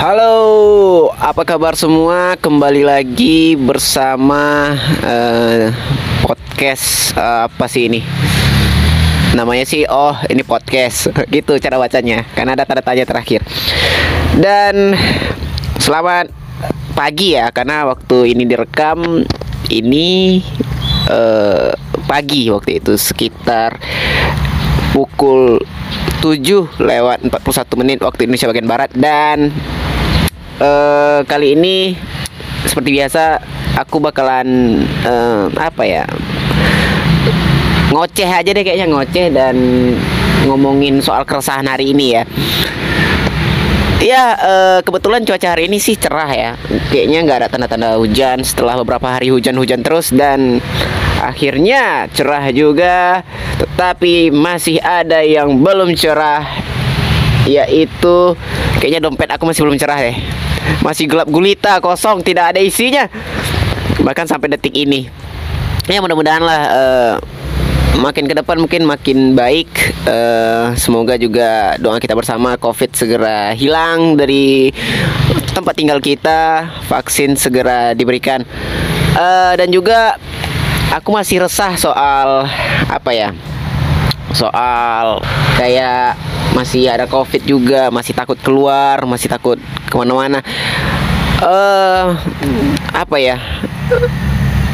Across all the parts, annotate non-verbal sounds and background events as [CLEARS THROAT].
Halo, apa kabar semua? Kembali lagi bersama uh, podcast uh, apa sih ini? Namanya sih, oh ini podcast [LAUGHS] gitu cara bacanya, karena ada tanda tanya terakhir. Dan selamat pagi ya, karena waktu ini direkam ini uh, pagi waktu itu sekitar pukul 7 lewat 41 menit waktu Indonesia bagian Barat dan uh, kali ini seperti biasa aku bakalan uh, apa ya ngoceh aja deh kayaknya ngoceh dan ngomongin soal keresahan hari ini ya. Ya uh, kebetulan cuaca hari ini sih cerah ya. Kayaknya nggak ada tanda-tanda hujan setelah beberapa hari hujan-hujan terus Dan akhirnya cerah juga. Tetapi masih ada yang belum cerah Yaitu kayaknya dompet aku masih belum cerah deh Masih gelap gulita kosong tidak ada isinya Bahkan sampai detik ini Ya mudah-mudahan lah uh, makin ke depan mungkin makin baik. Uh, semoga juga doa kita bersama COVID segera hilang dari tempat tinggal kita, vaksin segera diberikan. Uh, dan juga aku masih resah soal apa ya? Soal kayak masih ada COVID juga, masih takut keluar, masih takut ke mana-mana. Uh, apa ya?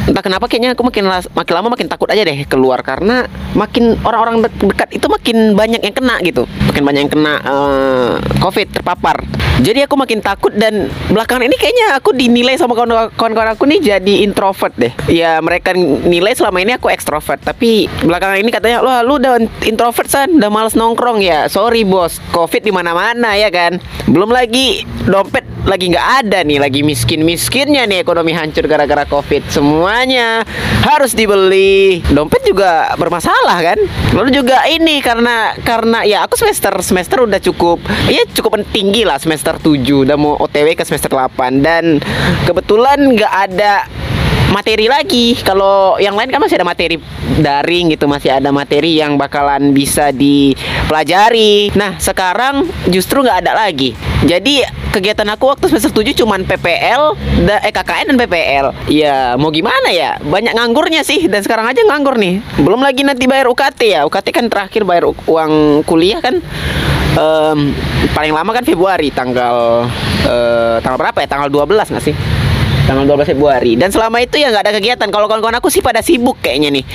entah kenapa kayaknya aku makin makin lama makin takut aja deh keluar karena makin orang-orang de dekat itu makin banyak yang kena gitu makin banyak yang kena uh, covid terpapar. Jadi aku makin takut dan belakangan ini kayaknya aku dinilai sama kawan-kawan aku nih jadi introvert deh. Ya mereka nilai selama ini aku ekstrovert tapi belakangan ini katanya lo lu udah introvert san. Udah males nongkrong. Ya sorry bos. Covid di mana-mana ya kan? Belum lagi dompet lagi nggak ada nih lagi miskin miskinnya nih ekonomi hancur gara-gara covid. Semuanya harus dibeli. Dompet juga bermasalah kan? Lalu juga ini karena karena ya aku semester semester udah cukup. Ya cukup tinggi lah semester 7 udah mau otw ke semester 8 dan kebetulan nggak ada materi lagi. Kalau yang lain kan masih ada materi daring gitu, masih ada materi yang bakalan bisa dipelajari. Nah, sekarang justru nggak ada lagi. Jadi kegiatan aku waktu semester 7 cuman PPL, eh KKN dan PPL. Ya, mau gimana ya? Banyak nganggurnya sih dan sekarang aja nganggur nih. Belum lagi nanti bayar UKT ya. UKT kan terakhir bayar uang kuliah kan um, paling lama kan Februari tanggal uh, tanggal berapa ya? Tanggal 12 nggak sih? Tanggal 12 Februari. Dan selama itu ya nggak ada kegiatan. Kalau kawan-kawan aku sih pada sibuk kayaknya nih.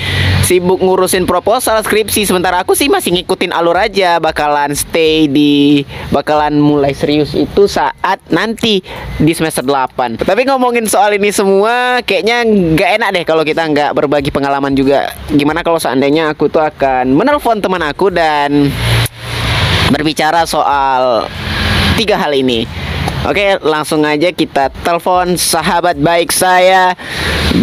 Sibuk ngurusin proposal skripsi. Sementara aku sih masih ngikutin alur aja. Bakalan stay di bakalan mulai serius itu saat nanti di semester 8 tapi ngomongin soal ini semua kayaknya nggak enak deh kalau kita nggak berbagi pengalaman juga. Gimana kalau seandainya aku tuh akan menelpon teman aku dan berbicara soal tiga hal ini Oke, langsung aja kita telepon sahabat baik saya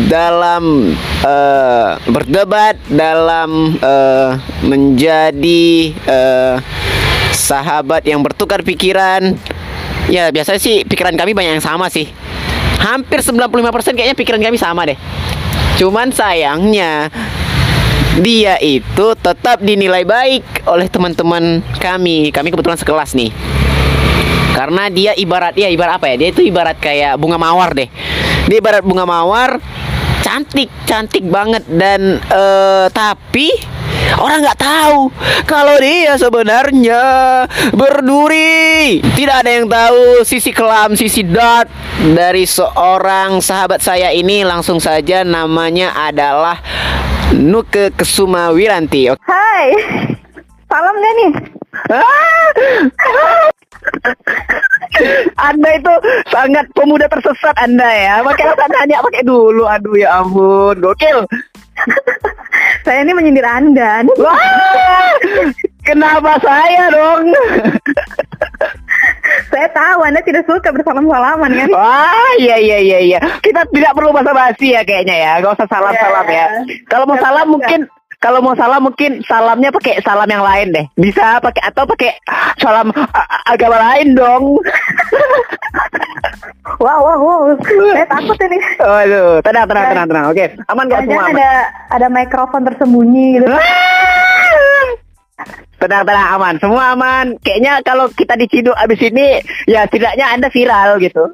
dalam uh, berdebat dalam uh, menjadi uh, sahabat yang bertukar pikiran. Ya, biasanya sih pikiran kami banyak yang sama sih. Hampir 95% kayaknya pikiran kami sama deh. Cuman sayangnya dia itu tetap dinilai baik oleh teman-teman kami. Kami kebetulan sekelas nih karena dia ibarat ya ibarat apa ya? Dia itu ibarat kayak bunga mawar deh. Dia ibarat bunga mawar cantik cantik banget dan uh, tapi orang nggak tahu kalau dia sebenarnya berduri. Tidak ada yang tahu sisi kelam sisi dark dari seorang sahabat saya ini. Langsung saja namanya adalah Nuke Kesuma Wiranti. Hai. Salam gak nih [LAUGHS] anda itu sangat pemuda tersesat Anda ya. Makanya saya tanya pakai dulu. Aduh ya ampun, gokil. [LAUGHS] saya ini menyindir Anda. Wah, kenapa saya dong? [LAUGHS] saya tahu Anda tidak suka bersalam-salaman kan? Wah, iya iya iya iya. Kita tidak perlu basa-basi ya kayaknya ya. Gak usah salam-salam yeah. ya. Kalau mau salam mungkin kalau mau salam mungkin salamnya pakai salam yang lain deh. Bisa pakai atau pakai salam agama lain dong. [LAUGHS] wow, wow, wow. Saya takut ini. Waduh, tenang, tenang, tenang, tenang. Oke, aman gak semua? Ada ada mikrofon tersembunyi gitu. [LAUGHS] Tenang, tenang, aman. Semua aman. Kayaknya kalau kita diciduk abis ini, ya setidaknya Anda viral gitu. [LAUGHS]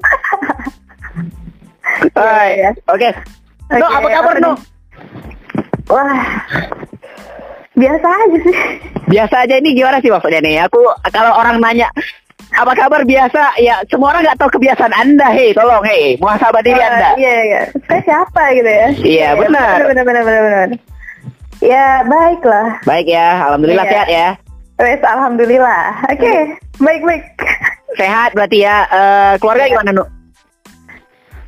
Hai, Iya, iya. Oke. No, Oke, apa kabar, apa No? Wah, biasa aja sih. Biasa aja ini gimana sih maksudnya nih? Aku kalau orang nanya apa kabar biasa, ya semua orang nggak tahu kebiasaan Anda. Hei, tolong, hei, muhasabah diri Wah, Anda. Iya, iya. Saya siapa gitu ya? Iya, benar. Benar, benar, benar, benar. Ya, baiklah. Baik ya, alhamdulillah Iya. sehat ya. Wes, alhamdulillah. Oke, baik, baik. Sehat berarti ya. Eh, keluarga gimana, Nu?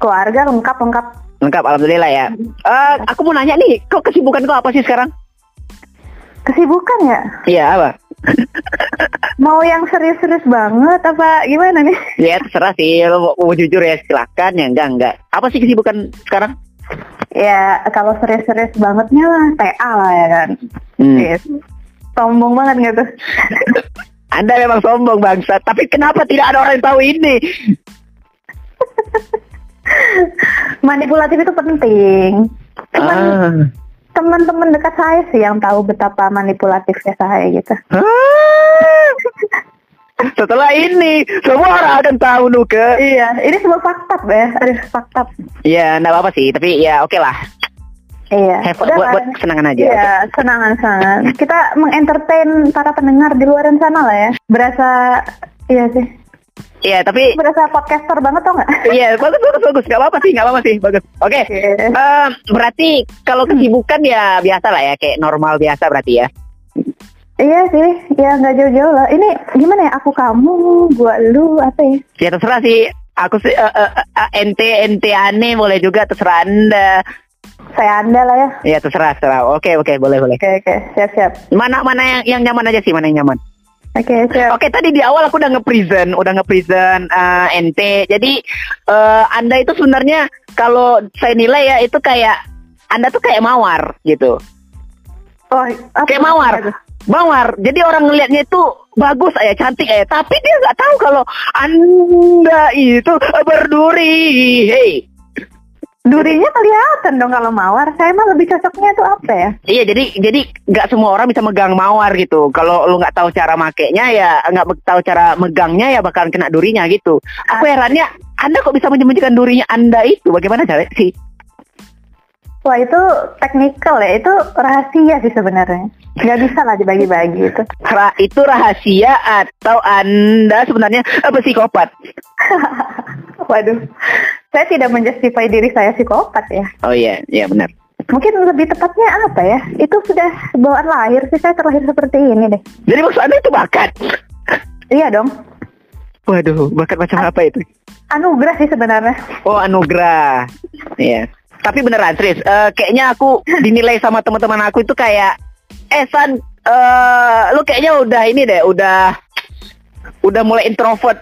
Keluarga lengkap, lengkap. Lengkap, alhamdulillah ya. Eh, aku mau nanya nih, kok kesibukan kau apa sih sekarang? Kesibukan ya? Iya, apa? [LAUGHS] Mau yang serius-serius banget apa gimana nih? [LAUGHS] Ya terserah sih, lo mau, mau jujur ya silakan ya enggak enggak. Apa sih kesibukan sekarang? Ya, kalau serius-serius bangetnya lah, TA lah ya kan. Hmm. Yes. Sombong banget nggak tuh? [LAUGHS] Anda memang sombong bangsa, tapi kenapa tidak ada orang yang tahu ini? Manipulatif itu penting. Ah. teman-teman dekat saya sih yang tahu betapa manipulatifnya saya gitu. Ah. Setelah ini, semua orang akan tahu Nuke. Iya, ini semua fakta ya. Aduh, fakta. Ya, enggak apa-apa sih, tapi ya oke lah. Iya. Have Udah buat, buat kesenangan aja. Iya, senangan-senangan. Kita mengentertain para pendengar di luar sana lah ya. Berasa, iya sih. Iya, tapi Berasa podcaster banget tau nggak? iya bagus bagus bagus, nggak apa-apa sih, nggak apa-apa sih, bagus. Oke. Oke. Eh, berarti kalau kesibukan ya biasa lah ya, kayak normal biasa berarti ya. Iya sih, ya nggak jauh-jauh lah. Ini gimana ya? Aku kamu, gua lu, apa ya? Ya terserah sih. Aku sih eh, eh, eh, ente ente aneh boleh juga terserah anda. Saya anda lah ya. Ya terserah terserah. Oke oke boleh boleh. Oke oke, siap-siap. Mana mana yang yang nyaman aja sih mana yang nyaman. Oke siap. Oke tadi di awal aku udah nge-present, udah nge-present eh, ente. Jadi eh, anda itu sebenarnya kalau saya nilai ya itu kayak anda tuh kayak mawar gitu. Oh, apa? Kayak mawar. Mawar. Jadi orang ngelihatnya itu bagus aja, cantik aja. Tapi dia nggak tahu kalau anda itu berduri. Hey. Durinya kelihatan dong kalau mawar. Saya mah lebih cocoknya tuh apa ya? Iya jadi jadi nggak semua orang bisa megang mawar gitu. Kalau lu nggak tahu cara makainya ya nggak tahu cara megangnya ya bakalan kena durinya gitu. Aku herannya Anda kok bisa menyembunyikan durinya Anda itu bagaimana cara sih? Wah itu teknikal ya, itu rahasia sih sebenarnya. Nggak bisa lah dibagi-bagi itu. Ra- itu rahasia atau Anda sebenarnya eh, psikopat? [LAUGHS] Waduh, saya tidak menjustify diri saya psikopat ya. Oh iya, iya benar. Mungkin lebih tepatnya apa ya? Itu sudah bawaan lahir sih, saya terlahir seperti ini deh. Jadi maksud Anda itu bakat? Iya dong, Waduh, bakat macam apa itu? anugerah sih sebenarnya. Oh anugerah. Iya. Tapi beneran Tris, eh, kayaknya aku dinilai sama teman-teman aku itu kayak eh San, eh, lu kayaknya udah ini deh, udah udah mulai introvert.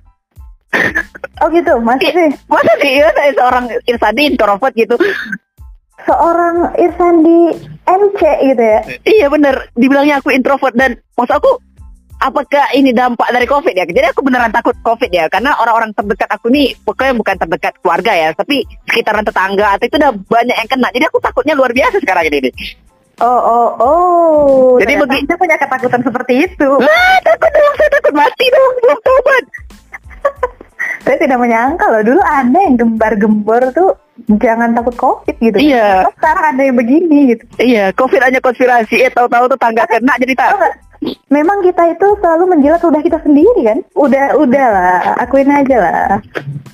[LAUGHS] Oh gitu, masa sih? [LAUGHS] Masa sih ya saya seorang Irsadi introvert gitu? Seorang Irsandi MC gitu ya? Iya bener, dibilangnya aku introvert dan maksud aku apakah ini dampak dari COVID ya? Jadi aku beneran takut COVID ya, karena orang-orang terdekat aku nih pokoknya bukan terdekat keluarga ya, tapi sekitaran tetangga atau itu udah banyak yang kena. Jadi aku takutnya luar biasa sekarang ini. Oh, oh, oh. Jadi Ternyata begi- Anda punya ketakutan seperti itu. Ah, takut dong, saya takut mati dong, belum tobat. [LAUGHS] Saya tidak menyangka loh, dulu Anda yang gembar-gembor tuh jangan takut COVID gitu. Iya. Kok sekarang ada yang begini gitu. Iya, COVID hanya konspirasi, eh tahu-tahu tuh tangga kena jadi tak. Memang kita itu selalu menjilat udah kita sendiri kan? Udah, udah lah, akuin aja lah.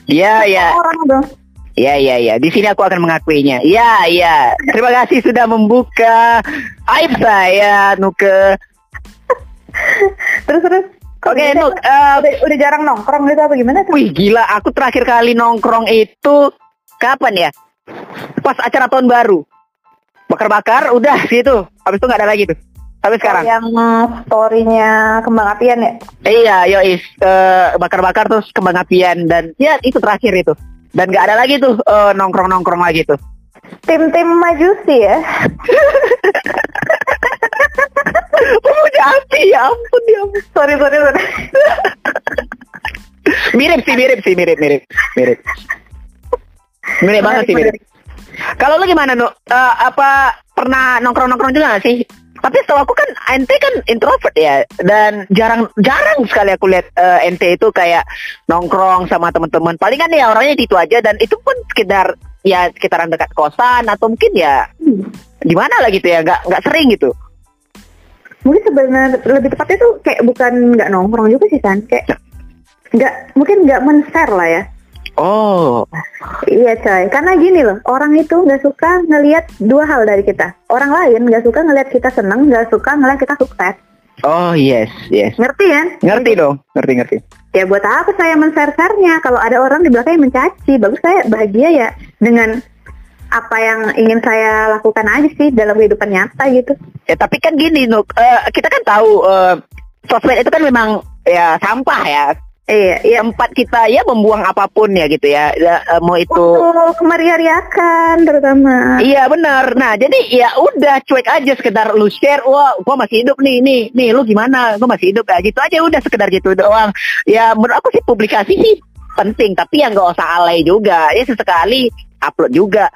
Iya, iya. Orang dong. Iya, iya, iya. Di sini aku akan mengakuinya. Iya, iya. Terima kasih sudah membuka aib saya, Nuke. [LAUGHS] Terus terus. Oke, gitu? Nuk. eh, udah, udah jarang nongkrong gitu apa gimana tuh? wih, gila. Aku terakhir kali nongkrong itu kapan ya? Pas acara tahun baru. Bakar-bakar, udah situ. Habis itu nggak ada lagi tuh. Sampai sekarang. Yang story-nya kembang apian ya? Iya, yois. Eh, bakar-bakar terus kembang apian dan ya itu terakhir itu. Dan nggak ada lagi tuh eh, nongkrong-nongkrong lagi tuh. Tim-tim majusi ya? [LAUGHS] Pemuja api ya ampun ya ampun. sorry, sorry, sorry. Mirip sih, mirip sih, mirip, mirip, mirip. Mirip banget sih, mirip. Kalau lu gimana, Nu? Eh, apa pernah nongkrong-nongkrong juga gak sih? Tapi setahu aku kan ente kan introvert ya dan jarang jarang sekali aku lihat eh, ente itu kayak nongkrong sama teman-teman. Palingan ya orangnya itu aja dan itu pun sekedar ya sekitaran dekat kosan atau mungkin ya di mana lah gitu ya nggak nggak sering gitu. Mungkin sebenarnya lebih tepatnya tuh kayak bukan nggak nongkrong juga sih kan, kayak nggak mungkin nggak men-share lah ya. Oh, Iya coy, karena gini loh, orang itu nggak suka ngelihat dua hal dari kita. Orang lain nggak suka ngelihat kita seneng, nggak suka ngelihat kita sukses. oh yes yes. Ngerti kan? Ngerti dong, ngerti ngerti. Ya buat apa saya men-share-share-nya kalau ada orang di belakang yang mencaci? Bagus saya bahagia ya dengan apa yang ingin saya lakukan aja sih dalam kehidupan nyata gitu. Ya tapi kan gini Nuk, Eh, kita kan tahu eh, sosmed itu kan memang ya sampah ya. Iya, iya. Tempat kita ya membuang apa pun ya gitu ya. Ya, eh, mau itu Untuk kemeriah-riakan terutama. Iya benar. Nah jadi ya udah cuek aja sekedar lu share. Wah, gua masih hidup nih, nih, nih. Lu gimana? Gua masih hidup kayak gitu aja. Udah sekedar gitu doang. Ya menurut aku sih publikasi sih penting, tapi ya nggak usah alay juga. Ya sesekali upload juga.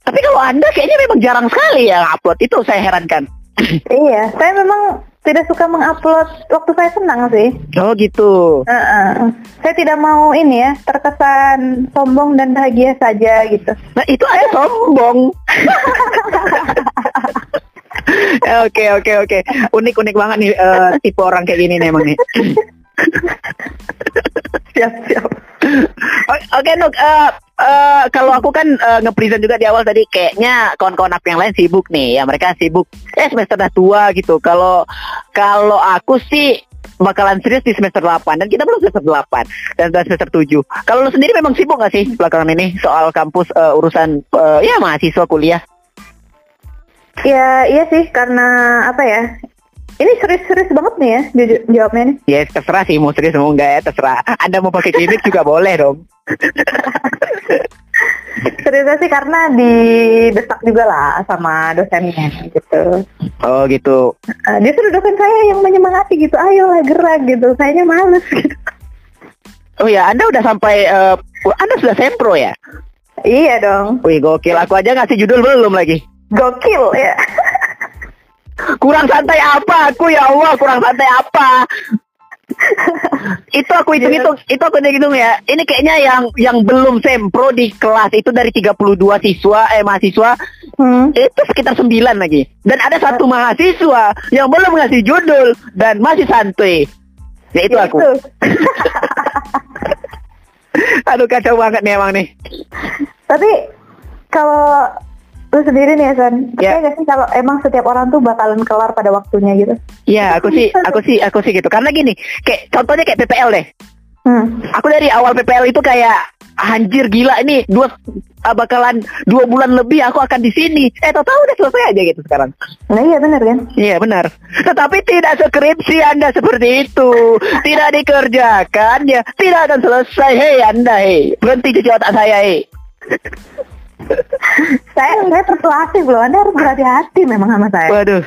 Tapi kalau anda kayaknya memang jarang sekali ya upload. Itu saya herankan. Iya, saya memang tidak suka mengupload waktu saya senang sih. Oh gitu. Heeh. Saya tidak mau ini ya terkesan sombong dan bahagia saja gitu. Nah itu aja sombong. [LAUGHS] [LAUGHS] Oke oke oke. Unik unik banget nih eh, tipe orang kayak gini nih emang nih. [LAUGHS] Siap siap. Oke Nuk, eh, eh, kalau aku kan eh, nge-present juga di awal tadi kayaknya kawan-kawan aku yang lain sibuk nih, ya mereka sibuk. Eh semester udah tua gitu. Kalau kalau aku sih bakalan serius di semester 8 dan kita belum semester 8 dan udah semester 7. Kalau lu sendiri memang sibuk gak sih belakangan ini soal kampus eh, urusan eh, ya mahasiswa kuliah? Ya iya sih karena apa ya? Ini serius-serius banget nih ya jujur jawabnya nih. Ya terserah sih mau serius mau enggak ya terserah. Anda mau pakai gimmick juga boleh dong. [LAUGHS] Seriusnya sih karena didesak juga lah sama dosennya gitu. Oh gitu. Eh, dia suruh dosen saya yang menyemangati gitu, ayolah gerak gitu. Sayanya males [LAUGHS] gitu. Oh ya, Anda udah sampai eh, Anda sudah sempro ya? Iya dong, Wih gokil, aku aja ngasih judul belum lagi. Gokil ya. Kurang santai apa aku ya Allah, kurang santai apa? itu aku hitung-hitung, itu aku hitung ya. Ini kayaknya yang yang belum sempro di kelas itu dari 32 siswa eh mahasiswa Hmm. itu sekitar 9 lagi. Dan ada satu mahasiswa yang belum ngasih judul dan masih santuy. Ya itu aku. Itu. [LAUGHS] Aduh kacau banget nih emang nih. Tapi kalau lu sendiri nih San, Ya. percaya nggak sih kalau emang setiap orang tuh bakalan kelar pada waktunya gitu? Ya, aku sih, aku sih, aku sih gitu. Karena gini, kayak contohnya kayak PPL deh. Hmm. Aku dari awal PPL itu kayak anjir gila ini dua ah, bakalan dua bulan lebih aku akan di sini. Eh, tahu-tahu udah selesai aja gitu sekarang. Nah iya benar kan? Iya benar. Tetapi tidak skripsi Anda seperti itu. Tidak dikerjakan ya, tidak akan selesai. Hei Anda, hei. Berhenti cuci otak saya, hei. Saya saya persuasif loh, Anda harus berhati-hati memang sama saya. Waduh.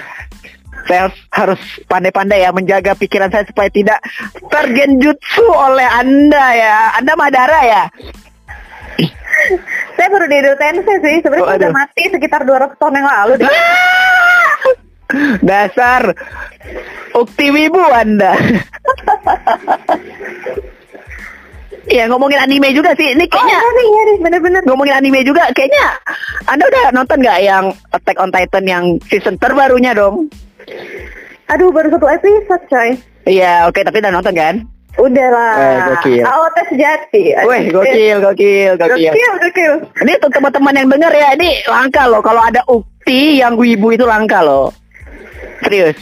Saya harus, pandai-pandai ya menjaga pikiran saya supaya tidak tergenjutsu oleh Anda ya. Anda Madara ya? Saya baru di dotense sih, sebenarnya Oh, saya udah aduh. mati sekitar 200 tahun yang lalu. deh. [LAUGHS] Dasar ukti wibu Anda. [LAUGHS] Iya ngomongin anime juga sih. Ini Oh kayaknya iya nih, iya nih, bener-bener. ngomongin anime juga kayaknya Anda udah nonton nggak yang Attack on Titan yang season terbarunya dong? Aduh, baru satu episode coy. Iya, oke tapi udah nonton kan? Udah lah. Eh, gokil. AOT sejati. Wih, gokil, gokil, gokil. Gokil, gokil. Ini untuk teman-teman yang denger ya, ini langka loh kalau ada ukti yang wibu itu langka loh. Serius.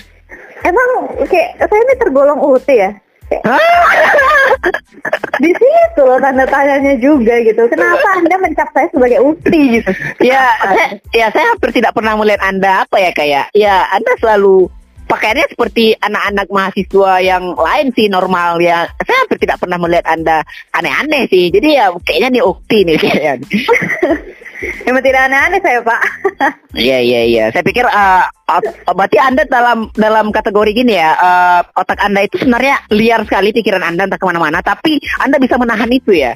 Emang kayak saya ini tergolong UT ya? [LAUGHS] Di situ loh tanda tanyanya juga gitu. Kenapa Anda mencap saya sebagai UTI gitu? ya, saya, ya saya hampir tidak pernah melihat Anda apa ya kayak ya Anda selalu pakaiannya seperti anak-anak mahasiswa yang lain sih normal ya. Saya hampir tidak pernah melihat Anda aneh-aneh sih. Jadi ya kayaknya nih ukti nih [LAUGHS] kayaknya. Emang tidak aneh-aneh saya Pak. [LAUGHS] Iya iya iya. Saya pikir eh, ot- berarti Anda dalam dalam kategori gini ya. eh, otak Anda itu sebenarnya liar sekali pikiran Anda entah ke mana-mana. Tapi Anda bisa menahan itu ya.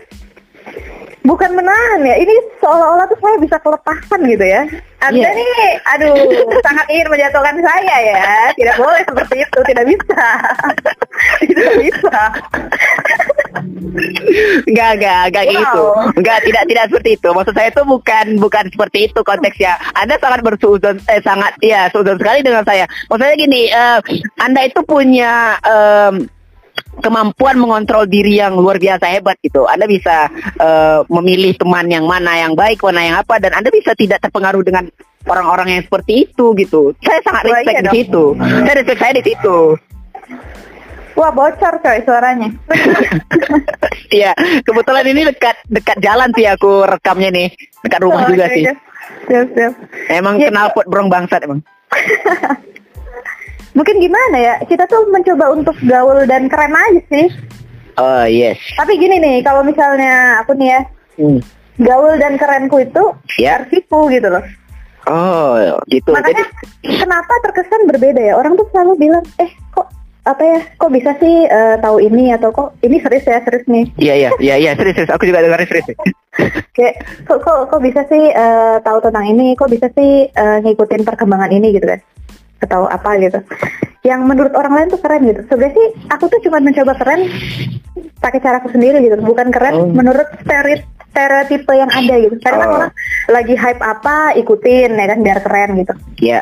bukan menahan ya. Ini seolah-olah tuh saya bisa kelepasan gitu ya. Anda Iya. nih, aduh, sangat ingin menjatuhkan saya ya. Tidak boleh seperti itu, tidak bisa. [LAUGHS] tidak bisa. Enggak, enggak, enggak Wow. gitu. Enggak, tidak tidak seperti itu. Maksud saya itu bukan bukan seperti itu konteksnya. Anda sangat bersuuzon eh sangat ya suuzon sekali dengan saya. Maksudnya gini, eh, Anda itu punya em, kemampuan mengontrol diri yang luar biasa hebat gitu. Anda bisa eh, memilih teman yang mana yang baik, mana yang apa dan Anda bisa tidak terpengaruh dengan orang-orang yang seperti itu gitu. Saya sangat respect iya di situ. Saya respect saya di situ. Wah, bocor coy suaranya. [LAUGHS] Iya, kebetulan ini dekat dekat jalan sih aku rekamnya nih, dekat rumah Oh, juga oke, sih. oke. Siap, siap. Emang Iya. kenal pot brong bangsat emang. [LAUGHS] Mungkin gimana ya? Kita tuh mencoba untuk gaul dan keren aja sih. Oh yes. Tapi gini nih, kalau misalnya aku nih ya, Hmm. gaul dan kerenku itu Ya. tersipu gitu loh. Oh gitu. Makanya Jadi kenapa terkesan berbeda ya? Orang tuh selalu bilang, eh kok apa ya? Kok bisa sih eh, tahu ini atau kok ini serius ya serius nih? iya iya iya iya serius serius. Aku juga dengar serius. [LAUGHS] Kayak kok kok, kok bisa sih eh, tahu tentang ini? Kok bisa sih eh, ngikutin perkembangan ini gitu kan? Atau apa gitu? Yang menurut orang lain tuh keren gitu. Sebenarnya sih aku tuh cuma mencoba keren pakai caraku sendiri gitu. Bukan keren Oh. menurut stereotip stereotipe yang ada gitu. Karena kan Oh. orang lagi hype apa ikutin ya kan biar keren gitu. Iya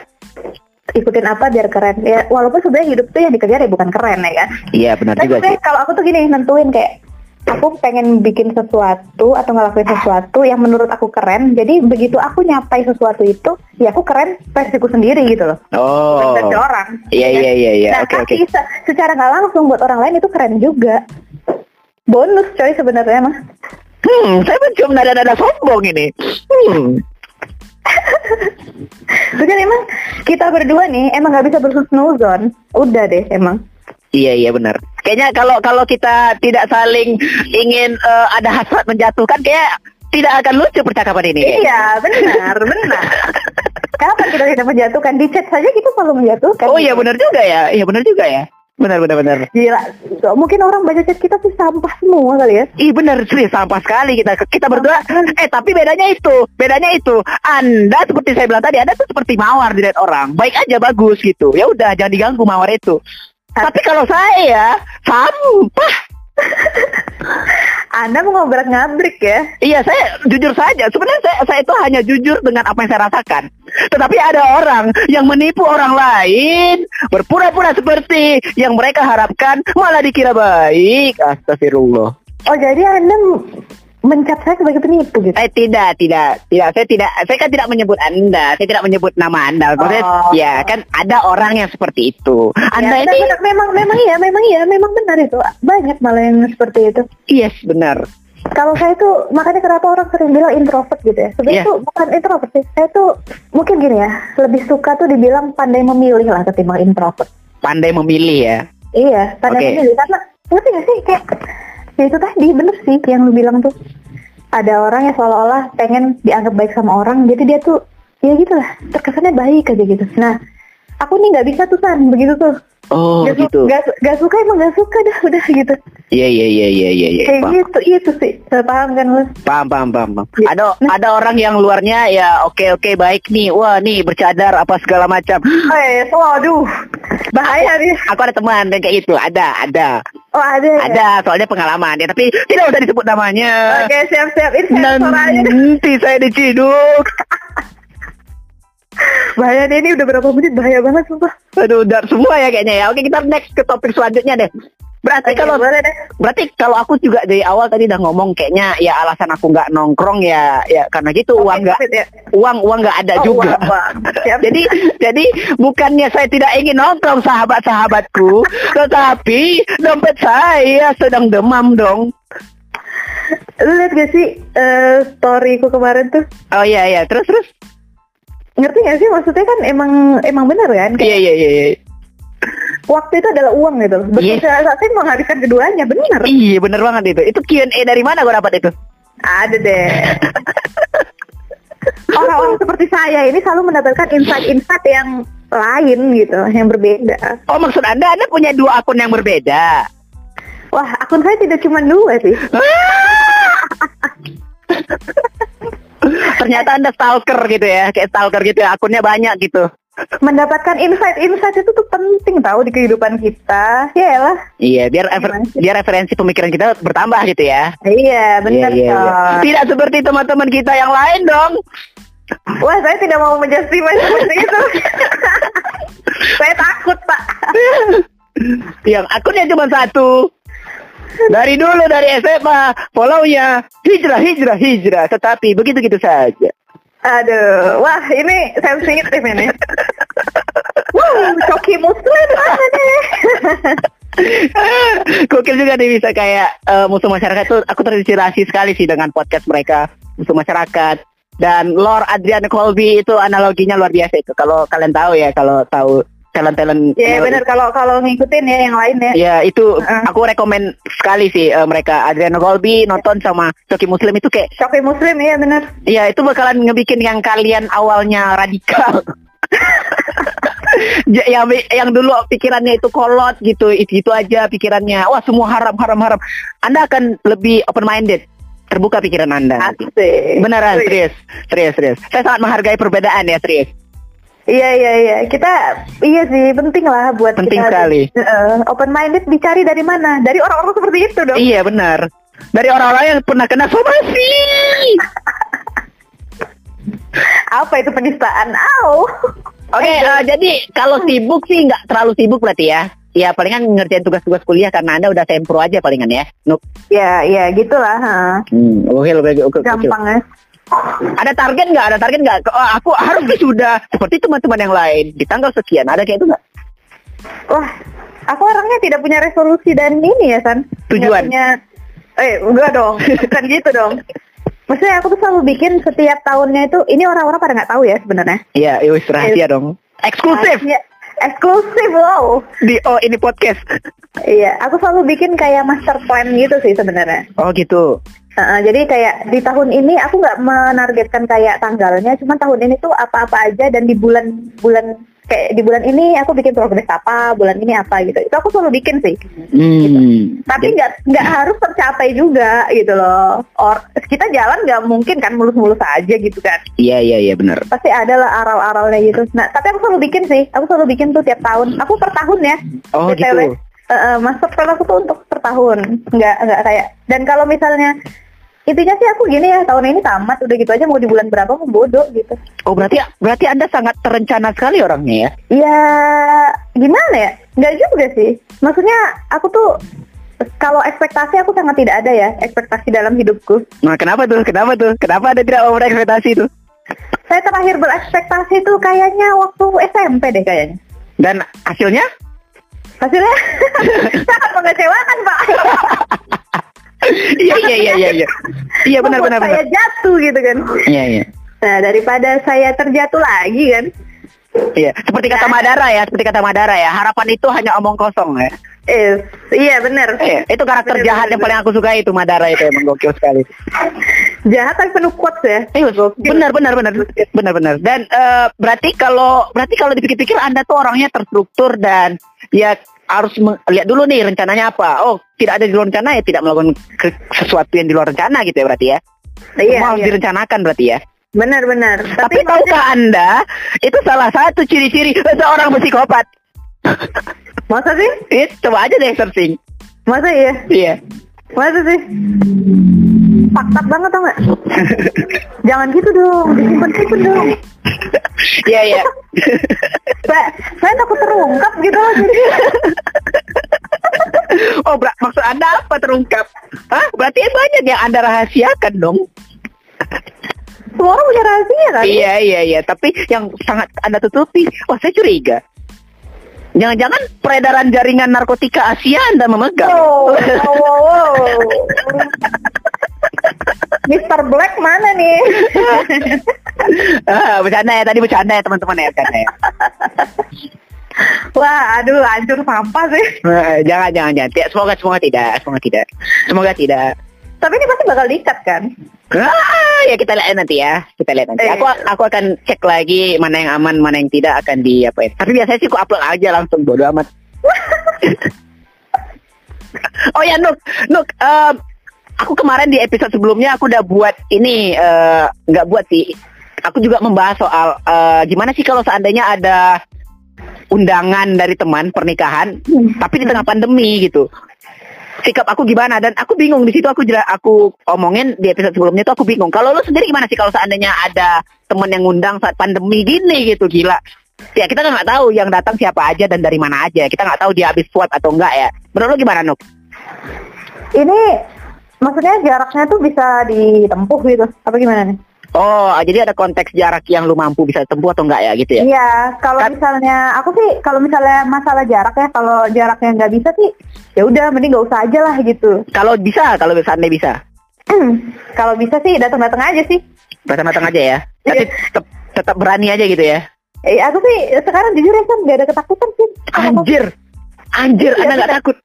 ikutin apa biar keren ya walaupun sebenarnya hidup tuh yang dikejar ya bukan keren ya kan iya benar juga sih. kalau aku tuh gini nentuin kayak aku pengen bikin sesuatu atau ngelakuin sesuatu yang menurut aku keren jadi begitu aku nyapai sesuatu itu ya aku keren versiku sendiri gitu loh Oh. versi orang Iya iya iya iya. nah Oke oke. secara nggak langsung buat orang lain itu keren juga bonus coy sebenarnya mah Hmm, saya mencium nada-nada sombong ini. Hmm. Terus kan emang kita berdua nih emang nggak bisa bersusnuzon udah deh emang Iya iya benar. Kayaknya kalau kalau kita tidak saling ingin eh, ada hasrat menjatuhkan kayak tidak akan lucu percakapan ini. Iya, benar, benar. [LAUGHS] Kapan kita tidak menjatuhkan? Di chat saja kita selalu menjatuhkan. Oh iya benar juga ya. Iya benar juga ya. Benar benar benar. Gila. Mungkin orang baca chat kita tuh sampah semua kali ya. Ih benar serius sampah sekali kita kita berdua. Eh tapi bedanya itu, bedanya itu. Anda seperti saya bilang tadi, Anda tuh seperti mawar dilihat orang. Baik aja bagus gitu. Ya udah jangan diganggu mawar itu. Tapi kalau saya sampah. [LAUGHS] Anda mau ngobrol ngabrik ya? Iya saya jujur saja. Sebenarnya saya, saya itu hanya jujur dengan apa yang saya rasakan. Tetapi ada orang yang menipu orang lain, berpura-pura seperti yang mereka harapkan, malah dikira baik. Astagfirullah. Oh jadi Anda m- mencap saya sebagai penipu gitu? Eh tidak, tidak, tidak. Saya tidak, saya kan tidak menyebut anda. Saya tidak menyebut nama anda. Maksudnya, Oh. ya kan ada orang yang seperti itu. Anda Ya, ini, benar, memang memang iya, memang iya, memang benar itu. Banyak malah yang seperti itu. yes benar. Kalau saya tuh makanya kenapa orang sering bilang introvert gitu ya. Sebenarnya Iya. tuh bukan introvert sih. Saya tuh mungkin gini ya, lebih suka tuh dibilang pandai memilih lah ketimbang introvert. Pandai memilih ya. Iya, pandai Oke. memilih karena ngerti gak sih kayak ya itu tadi bener sih yang lu bilang tuh. Ada orang yang seolah-olah pengen dianggap baik sama orang, jadi dia tuh ya gitu lah, terkesannya baik aja gitu. Nah, aku nih nggak bisa tuh san begitu tuh. Oh Gak, gitu. gak, su- gak suka emang gak suka dah udah gitu. Iya iya iya iya iya. iya. Kayak Paham. gitu, itu sih. Saya paham kan lu? Paham, paham, paham, paham. Ya. Ada ada orang yang luarnya ya oke oke baik nih, wah nih bercadar apa segala macam. [GASPS] Eh, waduh, bahaya nih. Aku ada teman yang kayak gitu, ada, ada, Oh ada. ya? ada. Soalnya pengalaman ya, tapi tidak usah disebut namanya. Oke. Ini sensor aja deh. Nanti saya diciduk. [LAUGHS] Bahaya deh ini udah berapa menit bahaya banget sumpah. Aduh, udah semua ya kayaknya ya. Oke, kita next ke topik selanjutnya deh. Berarti Oke, kalau boleh deh. berarti kalau aku juga dari awal tadi udah ngomong kayaknya ya alasan aku nggak nongkrong ya ya karena gitu uang nggak ya. uang uang nggak ada Oh, juga. uang, [LAUGHS] jadi jadi bukannya saya tidak ingin nongkrong sahabat-sahabatku, tetapi dompet saya sedang demam dong. Lu liat gak sih eh, storyku kemarin tuh? Oh iya iya, terus terus. Ngerti gak sih maksudnya kan emang emang bener kan? Iya iya iya iya. waktu itu adalah uang gitu loh. Betul Yes. saya saya menghabiskan keduanya bener. Iya bener banget itu. Itu Q&A dari mana gue dapat itu? Ada deh. [LAUGHS] Orang-orang seperti saya ini selalu mendapatkan insight-insight yang lain gitu, yang berbeda. Oh maksud anda anda punya dua akun yang berbeda? Wah, akun saya tidak cuma dua sih. [LAUGHS] Ternyata anda stalker gitu ya, kayak stalker gitu ya, akunnya banyak gitu. Mendapatkan insight-insight itu tuh penting tahu di kehidupan kita. Ya lah. Iya, biar ever- biar referensi pemikiran kita bertambah gitu ya. Iya, benar Iya, iya, iya. Tidak seperti teman-teman kita yang lain dong. Wah, saya tidak mau menjustify seperti itu. [LAUGHS] saya takut, Pak. yang akunnya cuma satu. Dari dulu dari SMA, follow-nya hijrah, hijrah, hijrah. Tetapi begitu-gitu saja. Aduh, wah ini sensitif ini. [LAUGHS] Wuh, coki muslim mana nih? [LAUGHS] Gokil juga nih bisa kayak eh, musuh masyarakat tuh aku terinspirasi sekali sih dengan podcast mereka musuh masyarakat dan Lord Adrian Colby itu analoginya luar biasa itu kalau kalian tahu ya kalau tahu talent talent Ya benar kalau kalau ngikutin ya yang lain ya. ya itu Heeh. aku rekomen sekali sih eh, mereka. Adrian Colby nonton sama Coki Muslim itu kayak Coki muslim ya benar. ya itu bakalan ngebikin yang kalian awalnya radikal. [LAUGHS] Yang yang dulu pikirannya itu kolot gitu itu, itu aja pikirannya. Wah semua haram haram haram. Anda akan lebih open minded terbuka pikiran anda. Asik. beneran serius. Serius serius. Saya sangat menghargai perbedaan ya serius Iya iya iya kita iya sih penting lah buat Penting kita sekali. open minded dicari dari mana? Dari orang-orang seperti itu dong. iya benar dari orang-orang yang pernah kena somasi [LAUGHS] Apa itu penistaan? Au. Oke, eh, jadi kalau sibuk sih nggak terlalu sibuk berarti ya. Ya palingan ngerjain tugas-tugas kuliah karena anda udah sempro aja palingan ya. Nuk. Ya ya gitulah. Hmm, oke, oke, oke, oke. Gampang ya. Ada target nggak? Ada target nggak? Oh, aku harus sudah seperti teman-teman yang lain di tanggal sekian. Ada kayak itu nggak? Wah, aku orangnya tidak punya resolusi dan ini ya San. Nggak Tujuan. punya, eh enggak dong, bukan gitu dong. Maksudnya aku tuh selalu bikin setiap tahunnya itu, ini orang-orang pada nggak tahu ya sebenarnya. Iya, itu rahasia dong. Eksklusif Ya, eksklusif wow. di Oh ini podcast. Iya, aku selalu bikin kayak master plan gitu sih sebenarnya. Oh gitu. Heeh, jadi kayak di tahun ini aku nggak menargetkan kayak tanggalnya, cuma tahun ini tuh apa-apa aja dan di bulan-bulan kayak di bulan ini aku bikin progres apa, bulan ini apa gitu. Itu aku selalu bikin sih. Hmm. Tapi nggak nggak harus tercapai juga gitu loh. Or kita jalan nggak mungkin kan mulus-mulus aja gitu kan. Iya iya iya benar. Pasti ada lah aral-aralnya gitu. Nah, tapi aku selalu bikin sih. Aku selalu bikin tuh tiap tahun. Aku per tahun ya. Oh gitu. Eh, master plan aku tuh untuk per tahun. Nggak nggak kayak. Dan kalau misalnya intinya sih aku gini ya tahun ini tamat udah gitu aja mau di bulan berapa mau bodoh gitu. Oh berarti berarti anda sangat terencana sekali orangnya ya? Ya gimana ya? Nggak juga sih. Maksudnya aku tuh kalau ekspektasi aku sangat tidak ada ya ekspektasi dalam hidupku. Nah kenapa tuh? Kenapa tuh? Kenapa anda tidak mau berekspektasi itu? Saya terakhir berekspektasi tuh kayaknya waktu SMP deh kayaknya. Dan hasilnya? Hasilnya [LAUGHS] sangat mengecewakan pak. [LAUGHS] Iya iya iya iya iya. Iya benar benar benar. Saya jatuh gitu kan. Iya iya. Nah daripada saya terjatuh lagi kan. Iya, seperti kata Madara ya, seperti kata Madara ya, harapan itu hanya omong kosong ya. Eh, iya benar. Iya, itu karakter Bener, jahat bener, yang paling aku suka itu Madara itu emang gokil sekali. Jahat tapi penuh quotes ya. Eh, benar benar benar benar benar. Dan eh, berarti kalau berarti kalau dipikir-pikir Anda tuh orangnya terstruktur dan ya harus meng- lihat dulu nih rencananya apa. Oh, tidak ada di luar rencana ya tidak melakukan sesuatu yang di luar rencana gitu ya berarti ya. Iya, Semua harus iya. direncanakan berarti ya. Benar-benar. Tapi, Tapi, tahukah Anda itu salah satu ciri-ciri seorang psikopat. masa sih? Eh, coba aja deh searching. Masa iya? Iya. Masa sih? Fakta banget tau gak? [LAUGHS] Jangan gitu dong, disimpan-simpan dong. Iya iya. [LAUGHS] Saya, saya takut terungkap gitu loh. Jadi, [LAUGHS] oh, ber- maksud Anda apa terungkap? Hah? Berarti banyak yang Anda rahasiakan dong. semua orang punya rahasia kan? Iya iya iya, tapi yang sangat Anda tutupi, wah saya curiga. Jangan-jangan peredaran jaringan narkotika Asia Anda memegang. Wow, wow, wow, [LAUGHS] wow. Mr. Black mana nih? [LAUGHS] ah, bercanda ya tadi bercanda ya teman-teman ya bercanda ya. [LAUGHS] Wah, aduh, hancur sampah sih. Eh, jangan jangan jangan. Semoga semoga tidak, semoga tidak. Semoga tidak. Tapi ini pasti bakal diikat kan? Ah, ya kita lihat nanti ya. Kita lihat nanti. Eh. Aku aku akan cek lagi mana yang aman, mana yang tidak akan di apa ya. Tapi biasanya sih aku upload aja langsung bodo amat. [LAUGHS] oh ya Nuk, Nuk, em, aku kemarin di episode sebelumnya aku udah buat ini eh, nggak buat sih. Aku juga membahas soal eh, gimana sih kalau seandainya ada undangan dari teman pernikahan, tapi di tengah pandemi gitu. Sikap aku gimana dan aku bingung di situ aku jela- aku omongin di episode sebelumnya tuh aku bingung. Kalau lu sendiri gimana sih kalau seandainya ada teman yang ngundang saat pandemi gini gitu gila. Ya kita kan nggak tahu yang datang siapa aja dan dari mana aja. Kita nggak tahu dia habis swab atau enggak ya. Menurut lu gimana Nuk? Ini maksudnya jaraknya tuh bisa ditempuh gitu. Apa gimana nih? Oh, jadi ada konteks jarak yang lu mampu bisa tempuh atau enggak ya gitu ya? Iya, kalau Kan- misalnya aku sih kalau misalnya masalah jarak ya, kalau jaraknya nggak bisa sih, ya udah mending nggak usah aja lah gitu. Kalau bisa, kalau seandainya bisa. kalau bisa sih datang-datang aja sih. Datang-datang aja ya. Tapi tetap tetap berani aja gitu ya. Eh, aku sih sekarang jujur ya kan nggak ada ketakutan sih. Anjir. Anjir, Iya, Anda nggak bener. takut.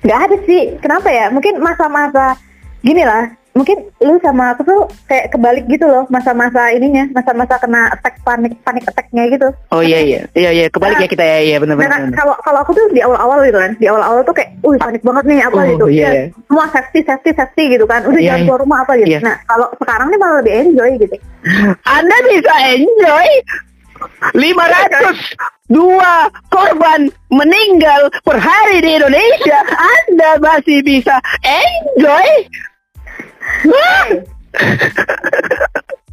nggak ada sih kenapa ya mungkin masa-masa gini lah mungkin lu sama aku tuh kayak kebalik gitu loh masa-masa ininya masa-masa kena attack panik panik attacknya gitu Oh iya iya. Iya iya, kebalik ya kita ya. Iya benar Nah, kalau kalau aku tuh di awal-awal gitu kan di awal-awal tuh kayak uh panik banget nih apa Oh, gitu iya, Ya, iya. semua safety safety safety gitu kan udah Iya, jangan iya. keluar rumah apa gitu Iya. nah kalau sekarang nih malah lebih enjoy gitu Anda bisa enjoy 502 korban meninggal per hari di Indonesia. Anda masih bisa enjoy.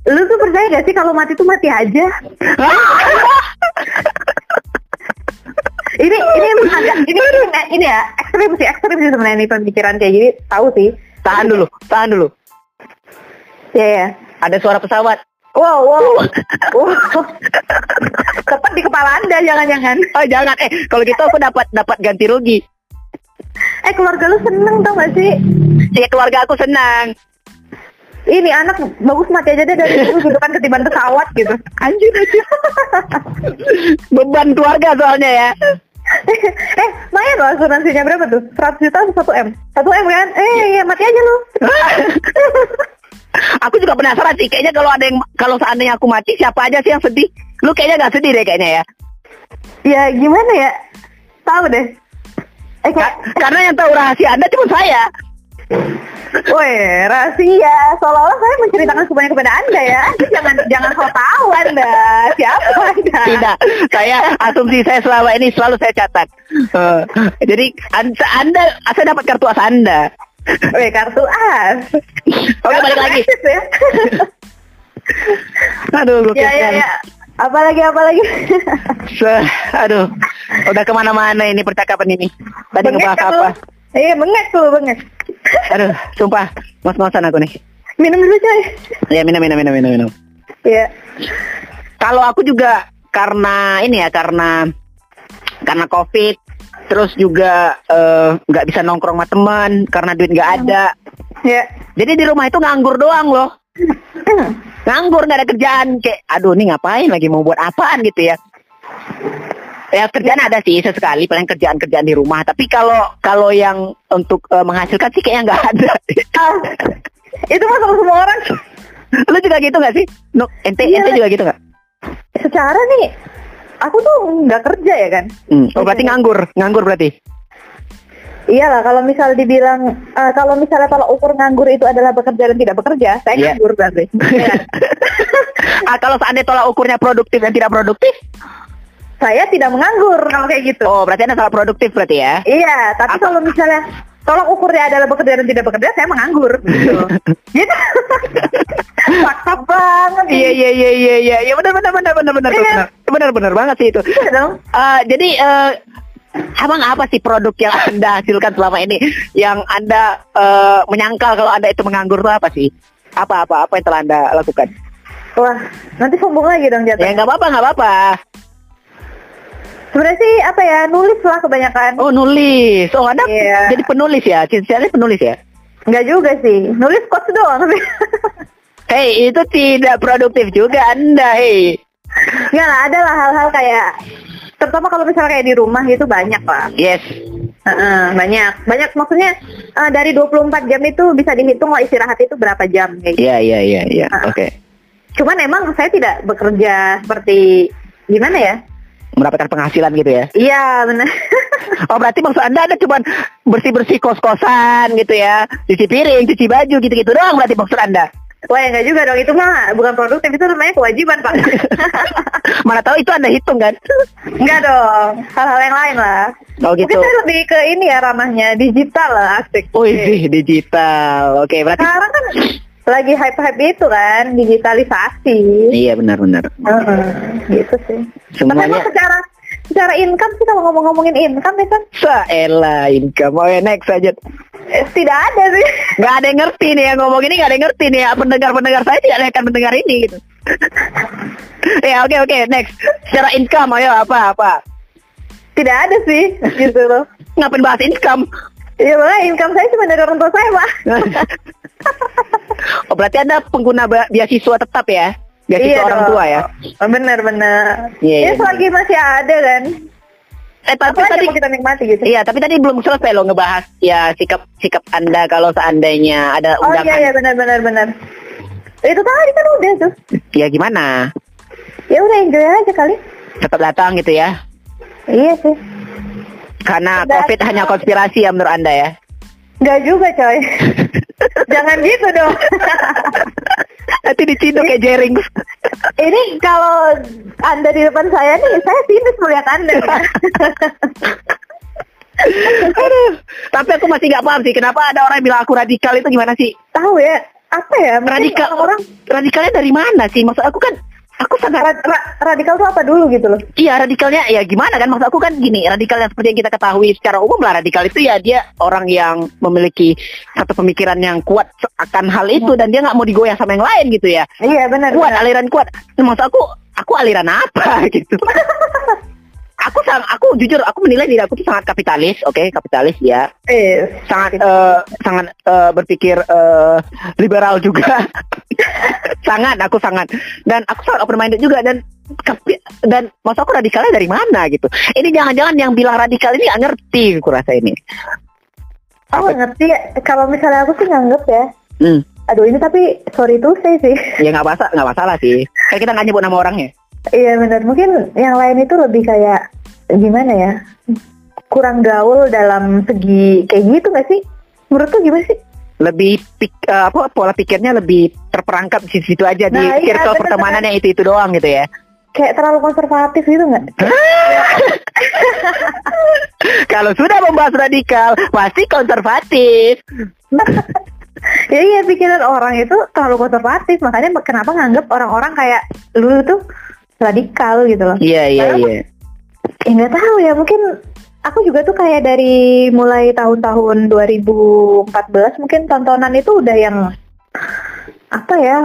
Lu tuh percaya gak sih kalau mati tuh mati aja? Ini ini agak ini ini, ini ya ekstrim sih ekstrim sih sebenarnya ini pemikiran kayak gini. Tahu sih. Tahan dulu, tahan dulu. ya ya Ada suara pesawat. wow wow. Wow. Tepat di kepala anda jangan-jangan. Oh jangan, eh kalau gitu aku dapat dapat ganti rugi. Eh keluarga lu seneng tau gak sih Ya keluarga aku senang. ini anak bagus mati aja deh dari [LAUGHS] dulu gitu kan ketiban pesawat gitu Anjir anjir. Beban keluarga soalnya ya. [LAUGHS] eh lumayan loh asuransinya berapa tuh 100 juta atau 1 m 1 m kan eh ya mati aja lu [LAUGHS] aku juga penasaran sih kayaknya kalau ada yang kalau seandainya aku mati siapa aja sih yang sedih? Lu kayaknya gak sedih deh kayaknya ya. ya gimana ya tahu deh eh Ka- karena yang tahu rahasia Anda cuma saya. Woi, rahasia. Seolah-olah saya menceritakan semuanya kepada Anda ya. Jangan jangan so tahu Anda. Siapa Anda? Tidak, saya asumsi saya selama ini selalu saya catat. Eh, jadi anda, anda saya dapat kartu as Anda. Woi, kartu as. Oke balik lagi. Ya. Aduh, gue ya, ya, ya. Apalagi apalagi. Se- aduh, udah ke mana-mana ini percakapan ini. Tadi ngebahas apa? Iya, bengek tuh, bengek. [LAUGHS] Aduh, sumpah, ngos-ngosan aku nih. Minum dulu, coy. Ya minum, minum, minum, minum, minum. Iya. Kalau aku juga karena ini ya, karena karena covid, terus juga eh, nggak bisa nongkrong sama teman karena duit nggak ada. Ya. Jadi di rumah itu nganggur doang loh. nganggur nggak ada kerjaan kayak aduh nih ngapain lagi mau buat apaan gitu ya ya kerjaan ada sih sesekali paling kerjaan-kerjaan di rumah tapi kalau kalau yang untuk eh, menghasilkan sih kayaknya nggak ada Ah, [LAUGHS] itu masalah semua orang. lu juga gitu nggak sih no, ente Iya. ente juga gitu nggak Secara nih, aku tuh nggak kerja ya kan. hmm. oh berarti nganggur nganggur berarti Iyalah kalau misal dibilang eh, kalau misalnya kalau ukur nganggur itu adalah bekerja dan tidak bekerja, saya Iya. nganggur berarti. Iya. [LAUGHS] ah kalau seandainya tolak ukurnya produktif dan tidak produktif saya tidak menganggur kalau kayak gitu. oh berarti anda salah produktif berarti ya Iya, tapi Apa? kalau misalnya tolak ukurnya adalah bekerja dan tidak bekerja, saya menganggur. [LAUGHS] Gitu. gitu. [LAUGHS] Fakta banget. iya iya iya iya iya iya benar benar benar benar benar Iya. benar benar banget sih itu Iya dong. Eh, jadi eh, Abang apa sih produk yang Anda hasilkan selama ini yang Anda eh, menyangkal kalau Anda itu menganggur itu apa sih? Apa apa apa yang telah Anda lakukan? Wah, nanti sombong lagi dong Ya jatuh. nggak apa-apa nggak apa-apa. Sebenarnya sih apa ya nulis lah kebanyakan. Oh nulis. Oh Anda Iya. jadi penulis ya? Cintanya penulis ya? Enggak juga sih, nulis quotes doang. [LAUGHS] Hei itu tidak produktif juga Anda hei. Enggak lah, ada lah hal-hal kayak terutama kalau misalnya kayak di rumah gitu banyak lah. Yes. Heeh, banyak. Banyak maksudnya eh, dari 24 jam itu bisa dihitung kalau istirahat itu berapa jam kayak gitu. Iya iya iya iya. Oke. Cuman emang saya tidak bekerja seperti gimana ya? Mendapatkan penghasilan gitu ya. Iya benar. [LAUGHS] Oh berarti maksud anda anda cuma bersih bersih kos kosan gitu ya, cuci piring, cuci baju gitu gitu doang berarti maksud anda. Wah ya enggak juga dong itu mah bukan produktif itu namanya kewajiban pak. [LAUGHS] Mana tahu itu anda hitung kan? enggak dong hal-hal yang lain lah. Oh Mungkin gitu. saya lebih ke ini ya ranahnya digital lah asik. Oh sih digital. Oke berarti. Sekarang kan lagi hype-hype itu kan digitalisasi. Iya benar-benar. Heeh, gitu sih. Tapi Semuanya. emang secara secara income sih kalau ngomong-ngomongin income itu kan Saela income. Oh ya next aja. eh, tidak ada sih. Nggak ada yang ngerti nih yang ngomong ini nggak ada yang ngerti nih ya pendengar-pendengar saya tidak akan mendengar ini gitu. ya oke oke next. Secara income ayo apa apa. Tidak ada sih gitu loh. Ngapain bahas income? Iya makanya income saya cuma dari orang tua saya pak. [LAUGHS] oh berarti anda pengguna beasiswa tetap ya? Beasiswa orang Iya dong. tua ya? Benar. Iya, Ya iya. selagi masih ada kan. Eh tapi Apa aja tadi kita nikmati gitu. Iya, tapi tadi belum selesai loh ngebahas ya sikap sikap Anda kalau seandainya ada Oh undangan. iya iya benar benar benar. Itu tadi kan udah tuh. Ya gimana? Ya udah enjoy aja kali. Tetap datang gitu ya. Iya sih. Karena Datang. Covid hanya konspirasi ya menurut Anda ya. Enggak juga coy. [LAUGHS] Jangan gitu dong. Nanti diciduk kayak Jering. Ini kalau Anda di depan saya nih, saya sinis melihat Anda. [LAUGHS] Aduh. Tapi aku masih nggak paham sih kenapa ada orang yang bilang aku radikal itu gimana sih? Tahu ya? Apa ya? Radikal orang radikalnya dari mana sih? Maksud aku kan aku sangat ra- ra- radikal tuh apa dulu gitu loh. Iya radikalnya ya gimana kan maksud aku kan gini radikal yang seperti yang kita ketahui secara umum lah radikal itu ya dia orang yang memiliki satu pemikiran yang kuat akan hal itu dan dia nggak mau digoyah sama yang lain gitu ya Iya benar. kuat benar. aliran kuat Nah, maksud aku aku aliran apa [LAUGHS] gitu [LAUGHS] aku sang aku jujur aku menilai diri aku tuh sangat kapitalis oke kapitalis ya Eh, sangat eh, sangat eh, berpikir eh, liberal juga [LAUGHS] sangat aku sangat dan aku sangat open minded juga dan dan maksud aku radikalnya dari mana gitu ini jangan-jangan yang bilang radikal ini nggak ngerti aku rasa ini aku nggak ngerti. Kalau misalnya aku sih nganggep ya. hmm. Aduh ini tapi sorry tuh saya sih. ya nggak masalah nggak masalah sih kayak kita nggak nyebut nama orangnya Iya benar. Mungkin yang lain itu lebih kayak gimana ya? Kurang gaul dalam segi kayak gitu nggak sih? Menurut tuh gimana sih? lebih pik, eh, apa pola pikirnya lebih terperangkap di situ aja di Nah, iya, circle bener, pertemanan yang itu itu doang gitu ya Kayak terlalu konservatif gitu nggak? [LAUGHS] kalau sudah membahas radikal pasti konservatif [LAUGHS] ya iya pikiran orang itu terlalu konservatif makanya kenapa nganggap orang-orang kayak lu tuh radikal gitu loh. iya iya iya. Ya nggak tahu ya mungkin aku juga tuh kayak dari mulai tahun-tahun 2014 mungkin tontonan itu udah yang apa ya